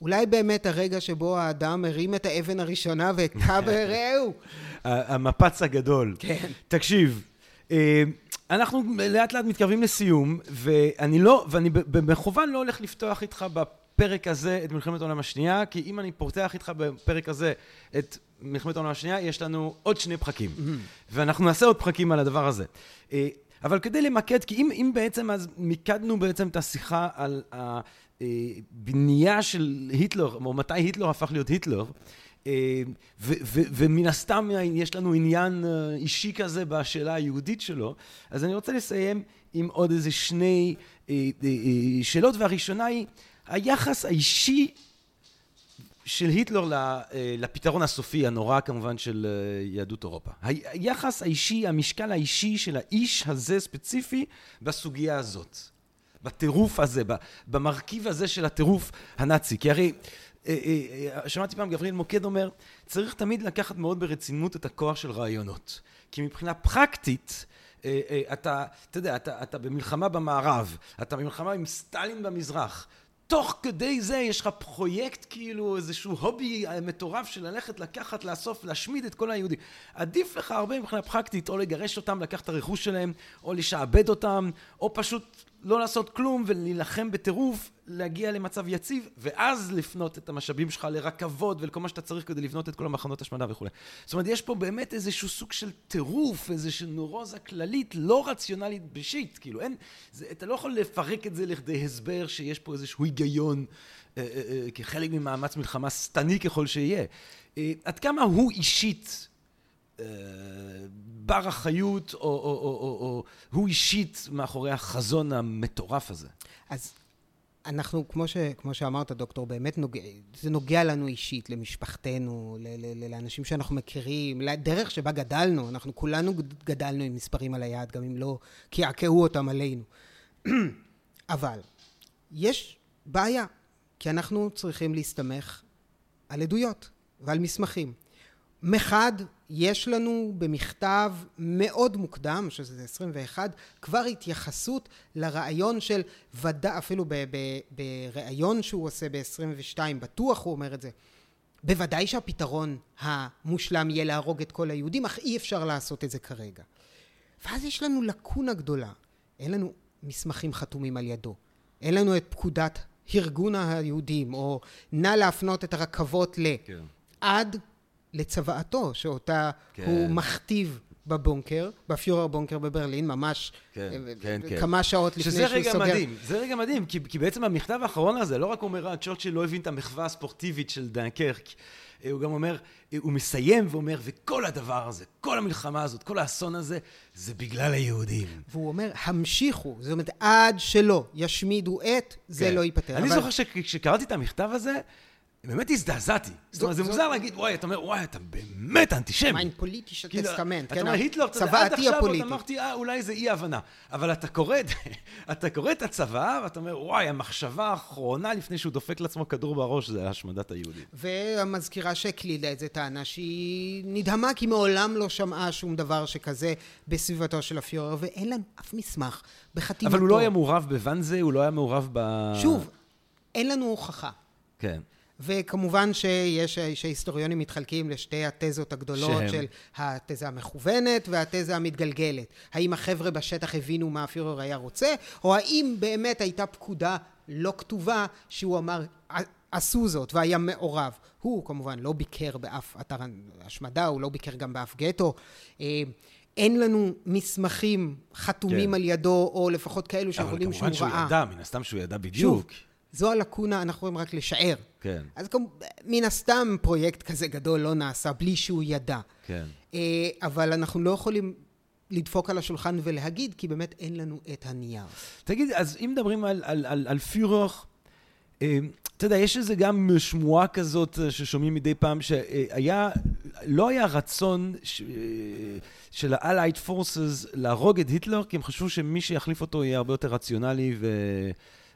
אולי באמת הרגע שבו האדם הרים את האבן הראשונה והכה [LAUGHS] ברעהו. המפץ הגדול. כן. תקשיב, אה, אנחנו לאט לאט מתקרבים לסיום, ואני לא, ואני במכוון לא הולך לפתוח איתך בפרק הזה את מלחמת העולם השנייה, כי אם אני פותח איתך בפרק הזה את מלחמת העולם השנייה, יש לנו עוד שני פרקים. Mm-hmm. ואנחנו נעשה עוד פרקים על הדבר הזה. אה, אבל כדי למקד, כי אם, אם בעצם אז מיקדנו בעצם את השיחה על הבנייה של היטלר, או מתי היטלר הפך להיות היטלר, אה, ומן הסתם יש לנו עניין אה, אישי כזה בשאלה היהודית שלו, אז אני רוצה לסיים עם עוד איזה שני אה, שאלות, והראשונה היא היחס האישי של היטלר לפתרון הסופי הנורא כמובן של יהדות אירופה. היחס האישי, המשקל האישי של האיש הזה ספציפי בסוגיה הזאת. בטירוף הזה, במרכיב הזה של הטירוף הנאצי. כי הרי שמעתי פעם גבריאל מוקד אומר, צריך תמיד לקחת מאוד ברצינות את הכוח של רעיונות. כי מבחינה פרקטית, אתה, אתה יודע, אתה, אתה במלחמה במערב, אתה במלחמה עם סטלין במזרח. תוך כדי זה יש לך פרויקט כאילו איזשהו הובי מטורף של ללכת לקחת לאסוף להשמיד את כל היהודים. עדיף לך הרבה מבחינה פרקטית או לגרש אותם לקחת את הרכוש שלהם או לשעבד אותם או פשוט לא לעשות כלום ולהילחם בטירוף, להגיע למצב יציב, ואז לפנות את המשאבים שלך לרכבות ולכל מה שאתה צריך כדי לבנות את כל המחנות השמדה וכולי. זאת אומרת, יש פה באמת איזשהו סוג של טירוף, איזושהי נורוזה כללית, לא רציונלית בשיט, כאילו אין, זה, אתה לא יכול לפרק את זה לכדי הסבר שיש פה איזשהו היגיון אה, אה, אה, כחלק ממאמץ מלחמה שטני ככל שיהיה. אה, עד כמה הוא אישית בר החיות, או, או, או, או, או הוא אישית מאחורי החזון המטורף הזה. אז אנחנו, כמו, ש, כמו שאמרת, דוקטור, באמת נוגע, זה נוגע לנו אישית, למשפחתנו, ל, ל, ל, לאנשים שאנחנו מכירים, לדרך שבה גדלנו. אנחנו כולנו גדלנו עם מספרים על היד, גם אם לא קעקעו אותם עלינו. [CLEARS THROAT] אבל יש בעיה, כי אנחנו צריכים להסתמך על עדויות ועל מסמכים. מחד, יש לנו במכתב מאוד מוקדם, שזה 21, כבר התייחסות לרעיון של ודאי, אפילו בריאיון שהוא עושה ב-22, בטוח הוא אומר את זה, בוודאי שהפתרון המושלם יהיה להרוג את כל היהודים, אך אי אפשר לעשות את זה כרגע. ואז יש לנו לקונה גדולה, אין לנו מסמכים חתומים על ידו, אין לנו את פקודת ארגון היהודים, או נא להפנות את הרכבות ל... כן. עד לצוואתו, שאותה כן. הוא מכתיב בבונקר, בפיורר בונקר בברלין, ממש כן, אה, כן, כן. כמה שעות לפני שהוא סוגר. שזה רגע מדהים, זה רגע מדהים, כי, כי בעצם המכתב האחרון הזה, לא רק אומר, אה, צ'רצ'יל לא הבין את המחווה הספורטיבית של דנקרק, אה, הוא גם אומר, הוא מסיים ואומר, וכל הדבר הזה, כל המלחמה הזאת, כל האסון הזה, זה בגלל היהודים. והוא אומר, המשיכו, זאת אומרת, עד שלא ישמידו את, זה כן. לא ייפתר. אני אבל... זוכר שכשקראתי את המכתב הזה, באמת הזדעזעתי. זאת אומרת, זה מוזר להגיד, וואי, אתה אומר, וואי, אתה באמת אנטישמי. מיין פוליטי של טסטמנט, כן? אתה אומר, היטלר, אתה יודע, עד עכשיו עוד אמרתי, אה, אולי זה אי הבנה. אבל אתה קורא, [LAUGHS] אתה קורא את הצבא, ואתה אומר, וואי, המחשבה האחרונה לפני שהוא דופק לעצמו כדור בראש, זה השמדת היהודים. והמזכירה שהקלידה את זה טענה שהיא נדהמה, כי מעולם לא שמעה שום דבר שכזה בסביבתו של הפיורר, ואין לנו אף מסמך בחתימתו. אבל הוא לא היה מעורב בוואנזה, הוא לא היה מעורב ב... שוב, אין לנו הוכחה. כן. וכמובן שיש, שהיסטוריונים מתחלקים לשתי התזות הגדולות שהם. של התזה המכוונת והתזה המתגלגלת. האם החבר'ה בשטח הבינו מה הפיורר היה רוצה, או האם באמת הייתה פקודה לא כתובה שהוא אמר עשו זאת והיה מעורב. הוא כמובן לא ביקר באף אתר השמדה, הוא לא ביקר גם באף גטו. אה, אין לנו מסמכים חתומים כן. על ידו, או לפחות כאלו שיכולים שהוא ראה. אבל כמובן שהוא ידע, מן הסתם שהוא ידע בדיוק. שוב, זו הלקונה, אנחנו יכולים רק לשער. כן. אז כמו, מן הסתם פרויקט כזה גדול לא נעשה בלי שהוא ידע. כן. אה, אבל אנחנו לא יכולים לדפוק על השולחן ולהגיד, כי באמת אין לנו את הנייר. תגיד, אז אם מדברים על, על, על, על פירוך, אה, אתה יודע, יש איזה גם שמועה כזאת אה, ששומעים מדי פעם, שהיה, לא היה רצון ש, של ה-Allied Forces להרוג את היטלר, כי הם חשבו שמי שיחליף אותו יהיה הרבה יותר רציונלי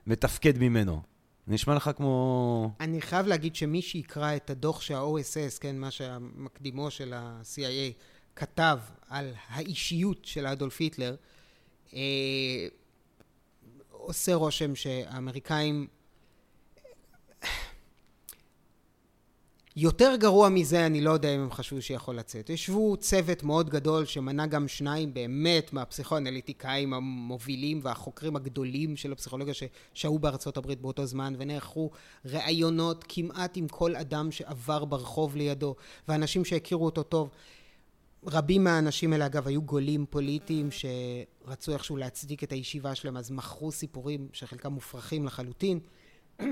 ומתפקד ממנו. נשמע לך כמו... אני חייב להגיד שמי שיקרא את הדוח שה-OSS, כן, מה שהמקדימו של ה-CIA כתב על האישיות של אדולף היטלר, אה, עושה רושם שהאמריקאים יותר גרוע מזה, אני לא יודע אם הם חשבו שיכול לצאת. ישבו צוות מאוד גדול שמנה גם שניים באמת מהפסיכואנליטיקאים המובילים והחוקרים הגדולים של הפסיכולוגיה ששהו בארצות הברית באותו זמן, ונערכו ראיונות כמעט עם כל אדם שעבר ברחוב לידו, ואנשים שהכירו אותו טוב. רבים מהאנשים האלה, אגב, היו גולים פוליטיים שרצו איכשהו להצדיק את הישיבה שלהם, אז מכרו סיפורים שחלקם מופרכים לחלוטין. [CLEARS THROAT]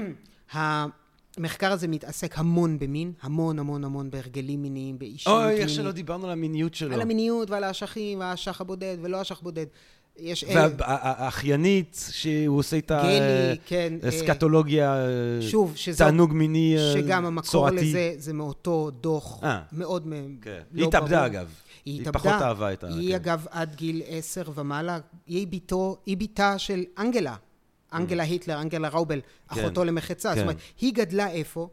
המחקר הזה מתעסק המון במין, המון המון המון בהרגלים מיניים, באישיות מינית. אוי, איך שלא דיברנו על המיניות שלו. על המיניות ועל האשכים, והאשך הבודד ולא האשך בודד. יש... אה, והאחיינית, שהוא עושה את גלי, כן. אה, הסקטולוגיה, שוב, שזה... תענוג מיני צורתי. שגם המקור לזה זה מאותו דוח אה, מאוד כן. לא היא התאבדה. אגב. היא היא התאבדה. פחות אהבה את ה... היא כן. אגב עד גיל עשר ומעלה, היא היא ביתה של אנגלה. אנגלה היטלר, אנגלה ראובל, אחותו למחצה. זאת כן. אומרת, היא גדלה איפה?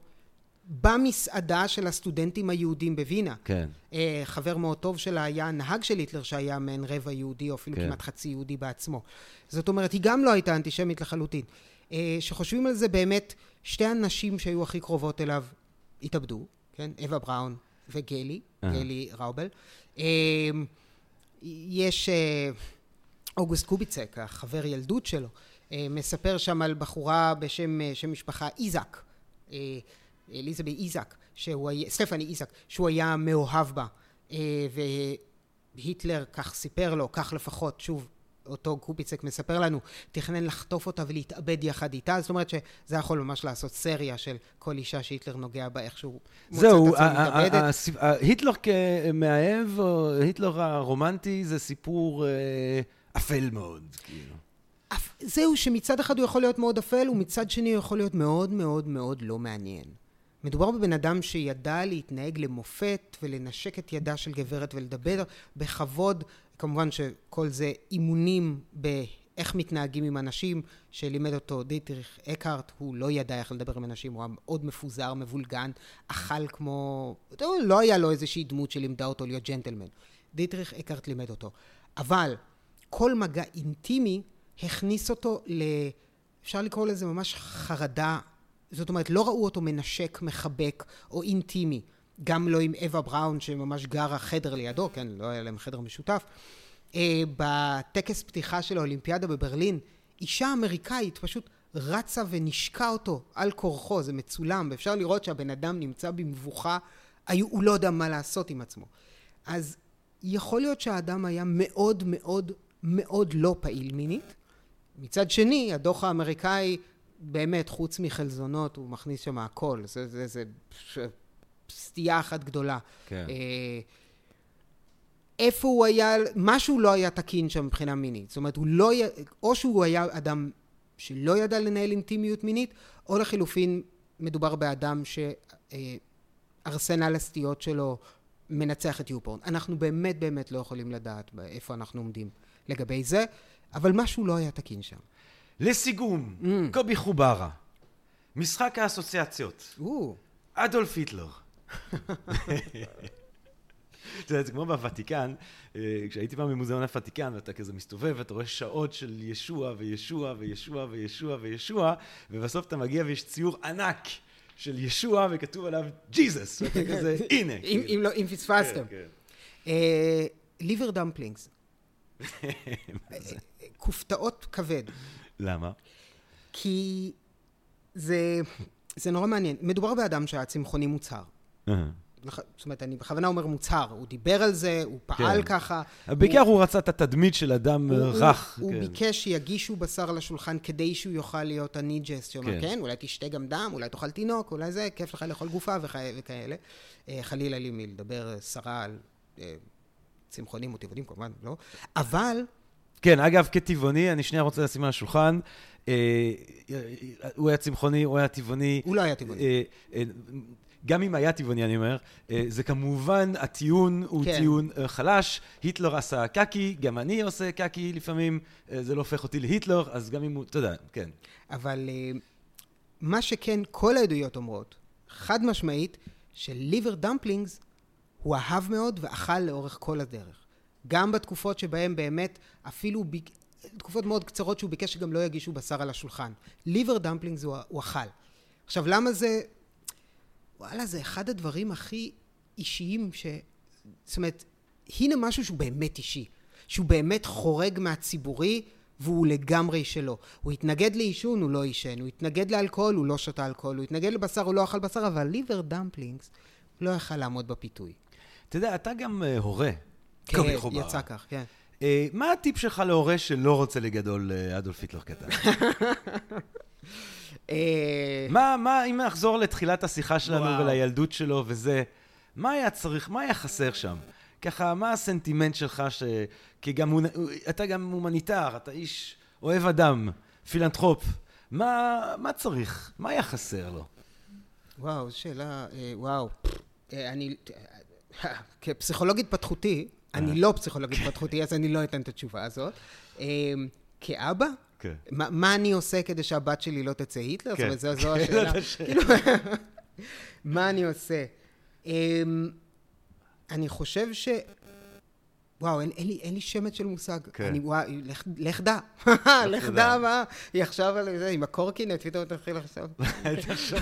במסעדה של הסטודנטים היהודים בווינה. כן. אה, חבר מאוד טוב שלה היה נהג של היטלר שהיה מעין רבע יהודי, או אפילו כן. כמעט חצי יהודי בעצמו. זאת אומרת, היא גם לא הייתה אנטישמית לחלוטין. אה, שחושבים על זה באמת, שתי הנשים שהיו הכי קרובות אליו התאבדו, כן? אווה בראון וגלי, אה. גלי ראובל. אה, יש אה, אוגוסט קוביצק, החבר ילדות שלו, מספר שם על בחורה בשם אה, שם משפחה איזק, אה, אליזבה איזק, שהוא היה, סטפני איזק, שהוא היה מאוהב בה, אה, והיטלר כך סיפר לו, כך לפחות, שוב, אותו קוביצק מספר לנו, תכנן לחטוף אותה ולהתאבד יחד איתה, זאת אומרת שזה יכול ממש לעשות סריה של כל אישה שהיטלר נוגע בה איכשהו מוצא זהו, את ה- מתאבדת. ה- היטלר כמאהב, היטלר הרומנטי, זה סיפור אה, אפל מאוד, כאילו. זהו שמצד אחד הוא יכול להיות מאוד אפל, ומצד שני הוא יכול להיות מאוד מאוד מאוד לא מעניין. מדובר בבן אדם שידע להתנהג למופת ולנשק את ידה של גברת ולדבר בכבוד, כמובן שכל זה אימונים באיך מתנהגים עם אנשים, שלימד אותו דיטריך אקהרט, הוא לא ידע איך לדבר עם אנשים, הוא היה מאוד מפוזר, מבולגן, אכל כמו... טוב, לא היה לו איזושהי דמות שלימדה אותו להיות ג'נטלמן. דיטריך אקהרט לימד אותו. אבל כל מגע אינטימי הכניס אותו ל... אפשר לקרוא לזה ממש חרדה. זאת אומרת, לא ראו אותו מנשק, מחבק או אינטימי. גם לא עם אווה בראון שממש גרה חדר לידו, כן, לא היה להם חדר משותף. אה, בטקס פתיחה של האולימפיאדה בברלין, אישה אמריקאית פשוט רצה ונשקה אותו על כורחו, זה מצולם, ואפשר לראות שהבן אדם נמצא במבוכה, הוא לא יודע מה לעשות עם עצמו. אז יכול להיות שהאדם היה מאוד מאוד מאוד לא פעיל מינית. מצד שני, הדוח האמריקאי, באמת, חוץ מחלזונות, הוא מכניס שם הכל. זה, זה, זה ש- סטייה אחת גדולה. כן. אה, איפה הוא היה, משהו לא היה תקין שם מבחינה מינית. זאת אומרת, הוא לא, י- או שהוא היה אדם שלא ידע לנהל אינטימיות מינית, או לחילופין, מדובר באדם שארסנל הסטיות שלו מנצח את יופורן. אנחנו באמת באמת לא יכולים לדעת איפה אנחנו עומדים לגבי זה, אבל משהו לא היה תקין שם. לסיכום, Mm. קובי חוברה, משחק האסוציאציות, או, אדולף היטלר. [LAUGHS] זה כמו בוותיקן, אה, כשהייתי פעם במוזיאון הוותיקן, ואתה כזה מסתובב, ואתה רואה שעות של ישוע וישוע וישוע וישוע וישוע, ובסוף אתה מגיע ויש ציור ענק של ישוע, וכתוב עליו ג'יזוס, ואתה [LAUGHS] כזה, הנה. אם, כאילו. לא, אם פספסתם. כן, אה, liver dumplings, כן. כופתאות כבד. למה? כי זה, זה נורא מעניין. מדובר באדם שהיה צמחוני מוצהר. אה. זאת אומרת, אני בכוונה אומר מוצהר. הוא דיבר על זה, הוא פעל כן. ככה. בעיקר הוא רצה את התדמית של אדם הוא, רך. הוא, הוא כן. ביקש שיגישו בשר לשולחן כדי שהוא יוכל להיות הניג'ס, שאומר, כן. כן. אולי תשתה גם דם, אולי תאכל תינוק, אולי זה, כיף לך לאכול גופה וכ... וכאלה. אה, חלילה לי מלדבר אה, סרה על אה, צמחונים או טבעונים, כמובן, לא. אבל, כן, אגב, כטבעוני, אני שנייה רוצה לשים על השולחן. אה, הוא היה צמחוני, הוא היה טבעוני. הוא לא היה טבעוני. אה, אה, גם אם היה טבעוני, אני אומר, זה כמובן, הטיעון הוא כן. טיעון חלש. היטלר עשה קקי, גם אני עושה קקי לפעמים, זה לא הופך אותי להיטלר, אז גם אם הוא, אתה יודע, כן. אבל מה שכן כל העדויות אומרות, חד משמעית, ש-liver dumplings הוא אהב מאוד ואכל לאורך כל הדרך. גם בתקופות שבהן באמת, אפילו ביק... תקופות מאוד קצרות שהוא ביקש שגם לא יגישו בשר על השולחן. liver dumplings הוא, הוא אכל. עכשיו, למה זה... וואלה, זה אחד הדברים הכי אישיים ש... זאת אומרת, הנה משהו שהוא באמת אישי. שהוא באמת חורג מהציבורי, והוא לגמרי שלו. הוא התנגד לעישון, הוא לא עישן. הוא התנגד לאלכוהול, הוא לא שתה אלכוהול. הוא התנגד לבשר, הוא לא אכל בשר, אבל liver dumplings לא יכל לעמוד בפיתוי. אתה יודע, אתה גם אה, הורה. כן, חוברה. יצא כך, כן. אה, מה הטיפ שלך להורה שלא רוצה לגדול אה, אדולף היטלר קטן? [LAUGHS] אה, מה, מה, אם נחזור לתחילת השיחה שלנו וואו. ולילדות שלו וזה, מה היה צריך, מה היה חסר שם? ככה, מה הסנטימנט שלך, ש... כי גם, הוא- אתה גם הומניטר, אתה איש אוהב אדם, פילנטרופ. מה, מה צריך? מה היה חסר לו? וואו, שאלה, וואו. אני, כפסיכולוג התפתחותי, אני לא פסיכולוג התפתחותי, אז אני לא אתן את התשובה הזאת. אה, כאבא, כן. מה, אני עושה כדי שהבת שלי לא תצא היטלר? זאת כן. אומרת, זו, כן, השאלה. זאת השאלה. כאילו, [LAUGHS] מה אני עושה? אמ, אני חושב ש... וואו, אין, אין, לי, אין לי שמץ של מושג. כן. אני, וואו, לך, לך דע. לך [LAUGHS] דע. מה? היא עכשיו על זה, עם הקורקינט, פתאום תתחיל לחשוב. זה.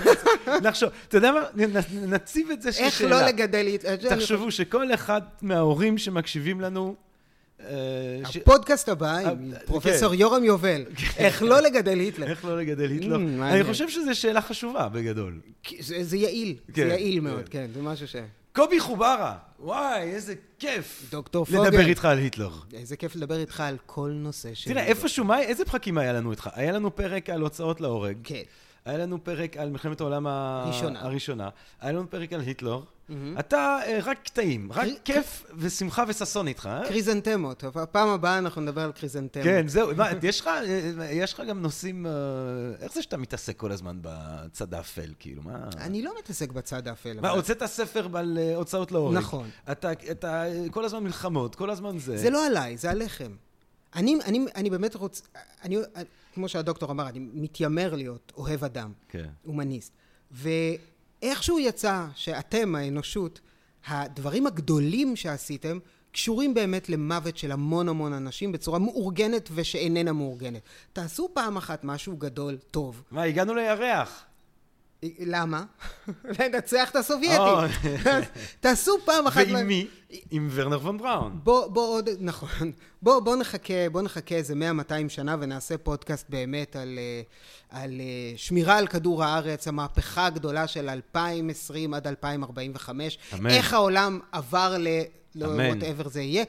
[LAUGHS] נחשוב, אתה יודע מה? נציב את זה כשאלה. איך לא לגדל... הת- תחשבו שכל אחד מההורים שמקשיבים לנו... אה, הפודקאסט הבא אה, עם פרופסור כן. יורם יובל, [LAUGHS] איך לא לגדל היטלר. איך לא לגדל היטלר? Mm, אני מעניין. חושב שזו שאלה חשובה בגדול. זה, זה יעיל, כן, זה יעיל כן. מאוד, כן, זה משהו ש... קובי חוברה, וואי, איזה כיף. דוקטור פוגל. לדבר איתך על היטלר. איזה כיף לדבר איתך על כל נושא של... תראה, איפשהו, מה- איזה פרקים היה לנו איתך? היה לנו פרק על הוצאות להורג. כן. היה לנו פרק על מלחמת העולם ה- ראשונה. הראשונה. היה לנו פרק על היטלר. מהמם. אתה אה, רק קטעים, רק קרי- כיף ושמחה וששון איתך, אה? קריזנטמות, הפעם הבאה אנחנו נדבר על קריזנטמות. כן, זהו, יש לך, אה, יש לך גם נושאים, אה, איך זה שאתה מתעסק כל הזמן בצד האפל, כאילו, מה? אני לא מתעסק בצד האפל. מה, אבל- הוצאת ספר על אה, הוצאות להורג. נכון. אתה, אתה אה, כל הזמן מלחמות, כל הזמן זה. זה לא עליי, זה עליכם. אני, אני, אני באמת רוצה, אני, כמו שהדוקטור אמר, אני מתיימר להיות אוהב אדם, כן. הומניסט. ואיכשהו יצא שאתם, האנושות, הדברים הגדולים שעשיתם, קשורים באמת למוות של המון המון אנשים בצורה מאורגנת ושאיננה מאורגנת. תעשו פעם אחת משהו גדול, טוב. מה, הגענו לירח. למה? [LAUGHS] לנצח את הסובייטים. תעשו פעם אחת... ועם מי? עם ורנר פון בראון. בוא, בוא עוד, נכון. בוא, בוא נחכה, בוא נחכה איזה 100-200 שנה ונעשה פודקאסט באמת על, אה, על אה, שמירה על כדור הארץ, המהפכה הגדולה של 2020 עד 2045. אמן. איך העולם עבר ל... לא אמן. whatever זה יהיה.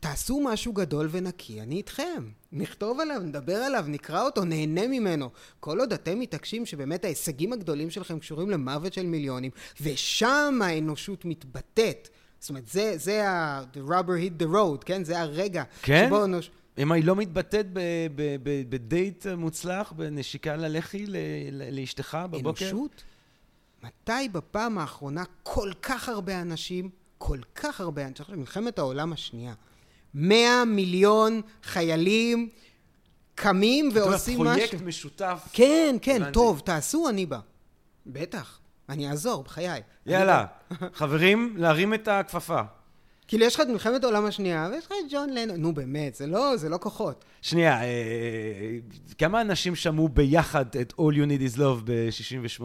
תעשו משהו גדול ונקי, אני איתכם. נכתוב עליו, נדבר עליו, נקרא אותו, נהנה ממנו. כל עוד אתם מתעקשים שבאמת ההישגים הגדולים שלכם קשורים למוות של מיליונים, ושם האנושות מתבטאת. זאת אומרת, זה, זה ה... the rubber hit the road, כן? זה הרגע. כן? שבו האנוש... אם היא לא מתבטאת בדייט מוצלח, בנשיקה ללחי ל- ל- לאשתך בבוקר? אנושות? מתי בפעם האחרונה כל כך הרבה אנשים, כל כך הרבה אנשים, מלחמת העולם השנייה, 100 מיליון חיילים קמים ועושים משהו. פרויקט משותף. כן, כן, הבנתי. טוב, תעשו, אני בא. בטח, אני אעזור, בחיי. יאללה, [LAUGHS] חברים, להרים את הכפפה. כאילו, יש לך את מלחמת העולם השנייה, ויש לך את ג'ון לנון. נו, באמת, זה לא, זה לא כוחות. שנייה, אה, כמה אנשים שמעו ביחד את All You Need Is Love ב-68?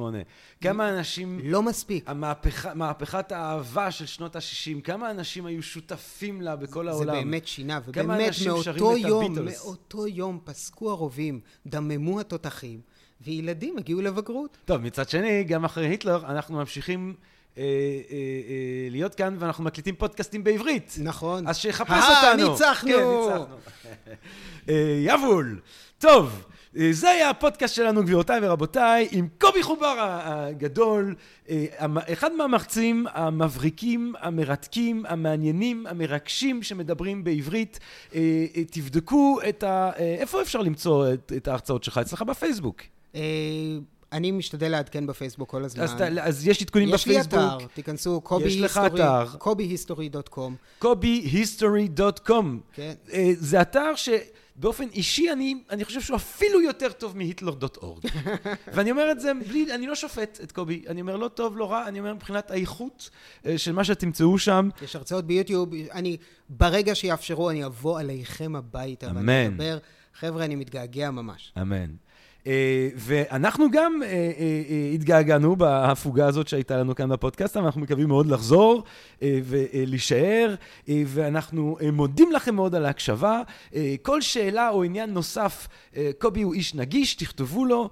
כמה אנשים... לא מספיק. המהפכה, מהפכת האהבה של שנות ה-60, כמה אנשים היו שותפים לה בכל העולם? זה באמת שינה, ובאמת מאותו יום? מאותו יום פסקו הרובים, דממו התותחים, וילדים הגיעו לבגרות. טוב, מצד שני, גם אחרי היטלר, אנחנו ממשיכים אה, אה, אה, להיות כאן, ואנחנו מקליטים פודקאסטים בעברית. נכון. אז שיחפש אה, אותנו. ניצחנו! כן, ניצחנו. אה, יבול. טוב, אה, זה היה הפודקאסט שלנו, גבירותיי ורבותיי, עם קובי חוברה הגדול, אה, אחד מהמרצים המבריקים, המרתקים, המעניינים, המרגשים שמדברים בעברית. אה, אה, תבדקו את ה... אה, איפה אפשר למצוא את, את ההרצאות שלך? אצלך בפייסבוק. אני משתדל לעדכן בפייסבוק כל הזמן. אז, אז יש עדכונים יש לי בפייסבוק. אתר, תיכנסו, קובי יש לך אתר. קוביהיסטורי.קום. kobihistory.com. כן. אה, זה אתר שבאופן אישי אני, אני חושב שהוא אפילו יותר טוב מהיטלר.אורג. [LAUGHS] ואני אומר את זה בלי, אני לא שופט את קובי, אני אומר לא טוב, לא רע, אני אומר מבחינת האיכות אה, של מה שתמצאו שם. יש הרצאות ביוטיוב, אני, ברגע שיאפשרו, אני אבוא עליכם הביתה. אמן. ואני אדבר. חבר'ה, אני מתגעגע ממש. אמן. Uh, ואנחנו גם uh, uh, התגעגענו בהפוגה הזאת שהייתה לנו כאן בפודקאסט, אבל אנחנו מקווים מאוד לחזור ולהישאר, ואנחנו מודים לכם מאוד על ההקשבה. כל שאלה או עניין נוסף, קובי הוא איש נגיש, תכתבו לו,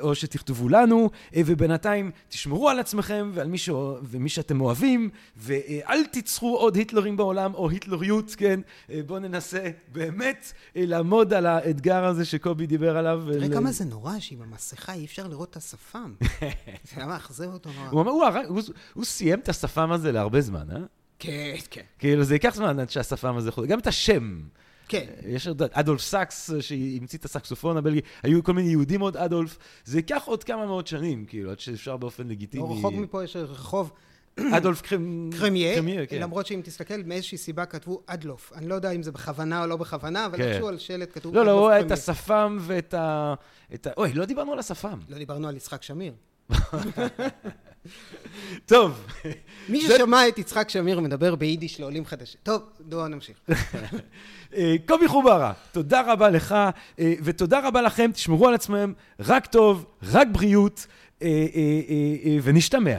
או שתכתבו לנו, ובינתיים תשמרו על עצמכם ועל מי, ש... ומי שאתם אוהבים, ואל תיצרו עוד היטלרים בעולם, או היטלריות, כן? בואו ננסה באמת לעמוד על האתגר הזה שקובי דיבר עליו. כמה זה נורא שעם המסכה אי אפשר לראות את השפם. [LAUGHS] זה היה מאכזב אותו נורא. הוא אמר, הוא, הרג- הוא, הוא סיים את השפם הזה להרבה זמן, אה? כן, כן. כאילו, זה ייקח זמן עד שהשפם הזה חוזר. גם את השם. כן. יש עוד אדולף סאקס, שהמציא את הסקסופון הבלגי, היו כל מיני יהודים עוד אדולף. זה ייקח עוד כמה מאות שנים, כאילו, עד שאפשר באופן לגיטימי... לא רחוק מפה יש רחוב אדולף קרמיה, כן. למרות שאם תסתכל, מאיזושהי סיבה כתבו אדלוף. אני לא יודע אם זה בכוונה או לא בכוונה, אבל כן. איכשהו על שלט כתוב לא, אדלוף לא, הוא היה את. השפם ואת ה... אוי, לא דיברנו על השפם. לא דיברנו על יצחק שמיר. [LAUGHS] טוב, מי ששמע את יצחק שמיר מדבר ביידיש לעולים חדשים. טוב, בואו נמשיך. [LAUGHS] אה, קובי חוברה, תודה רבה לך, אה, ותודה רבה לכם, תשמרו על עצמם, רק טוב, רק בריאות, אה, ונשתמע.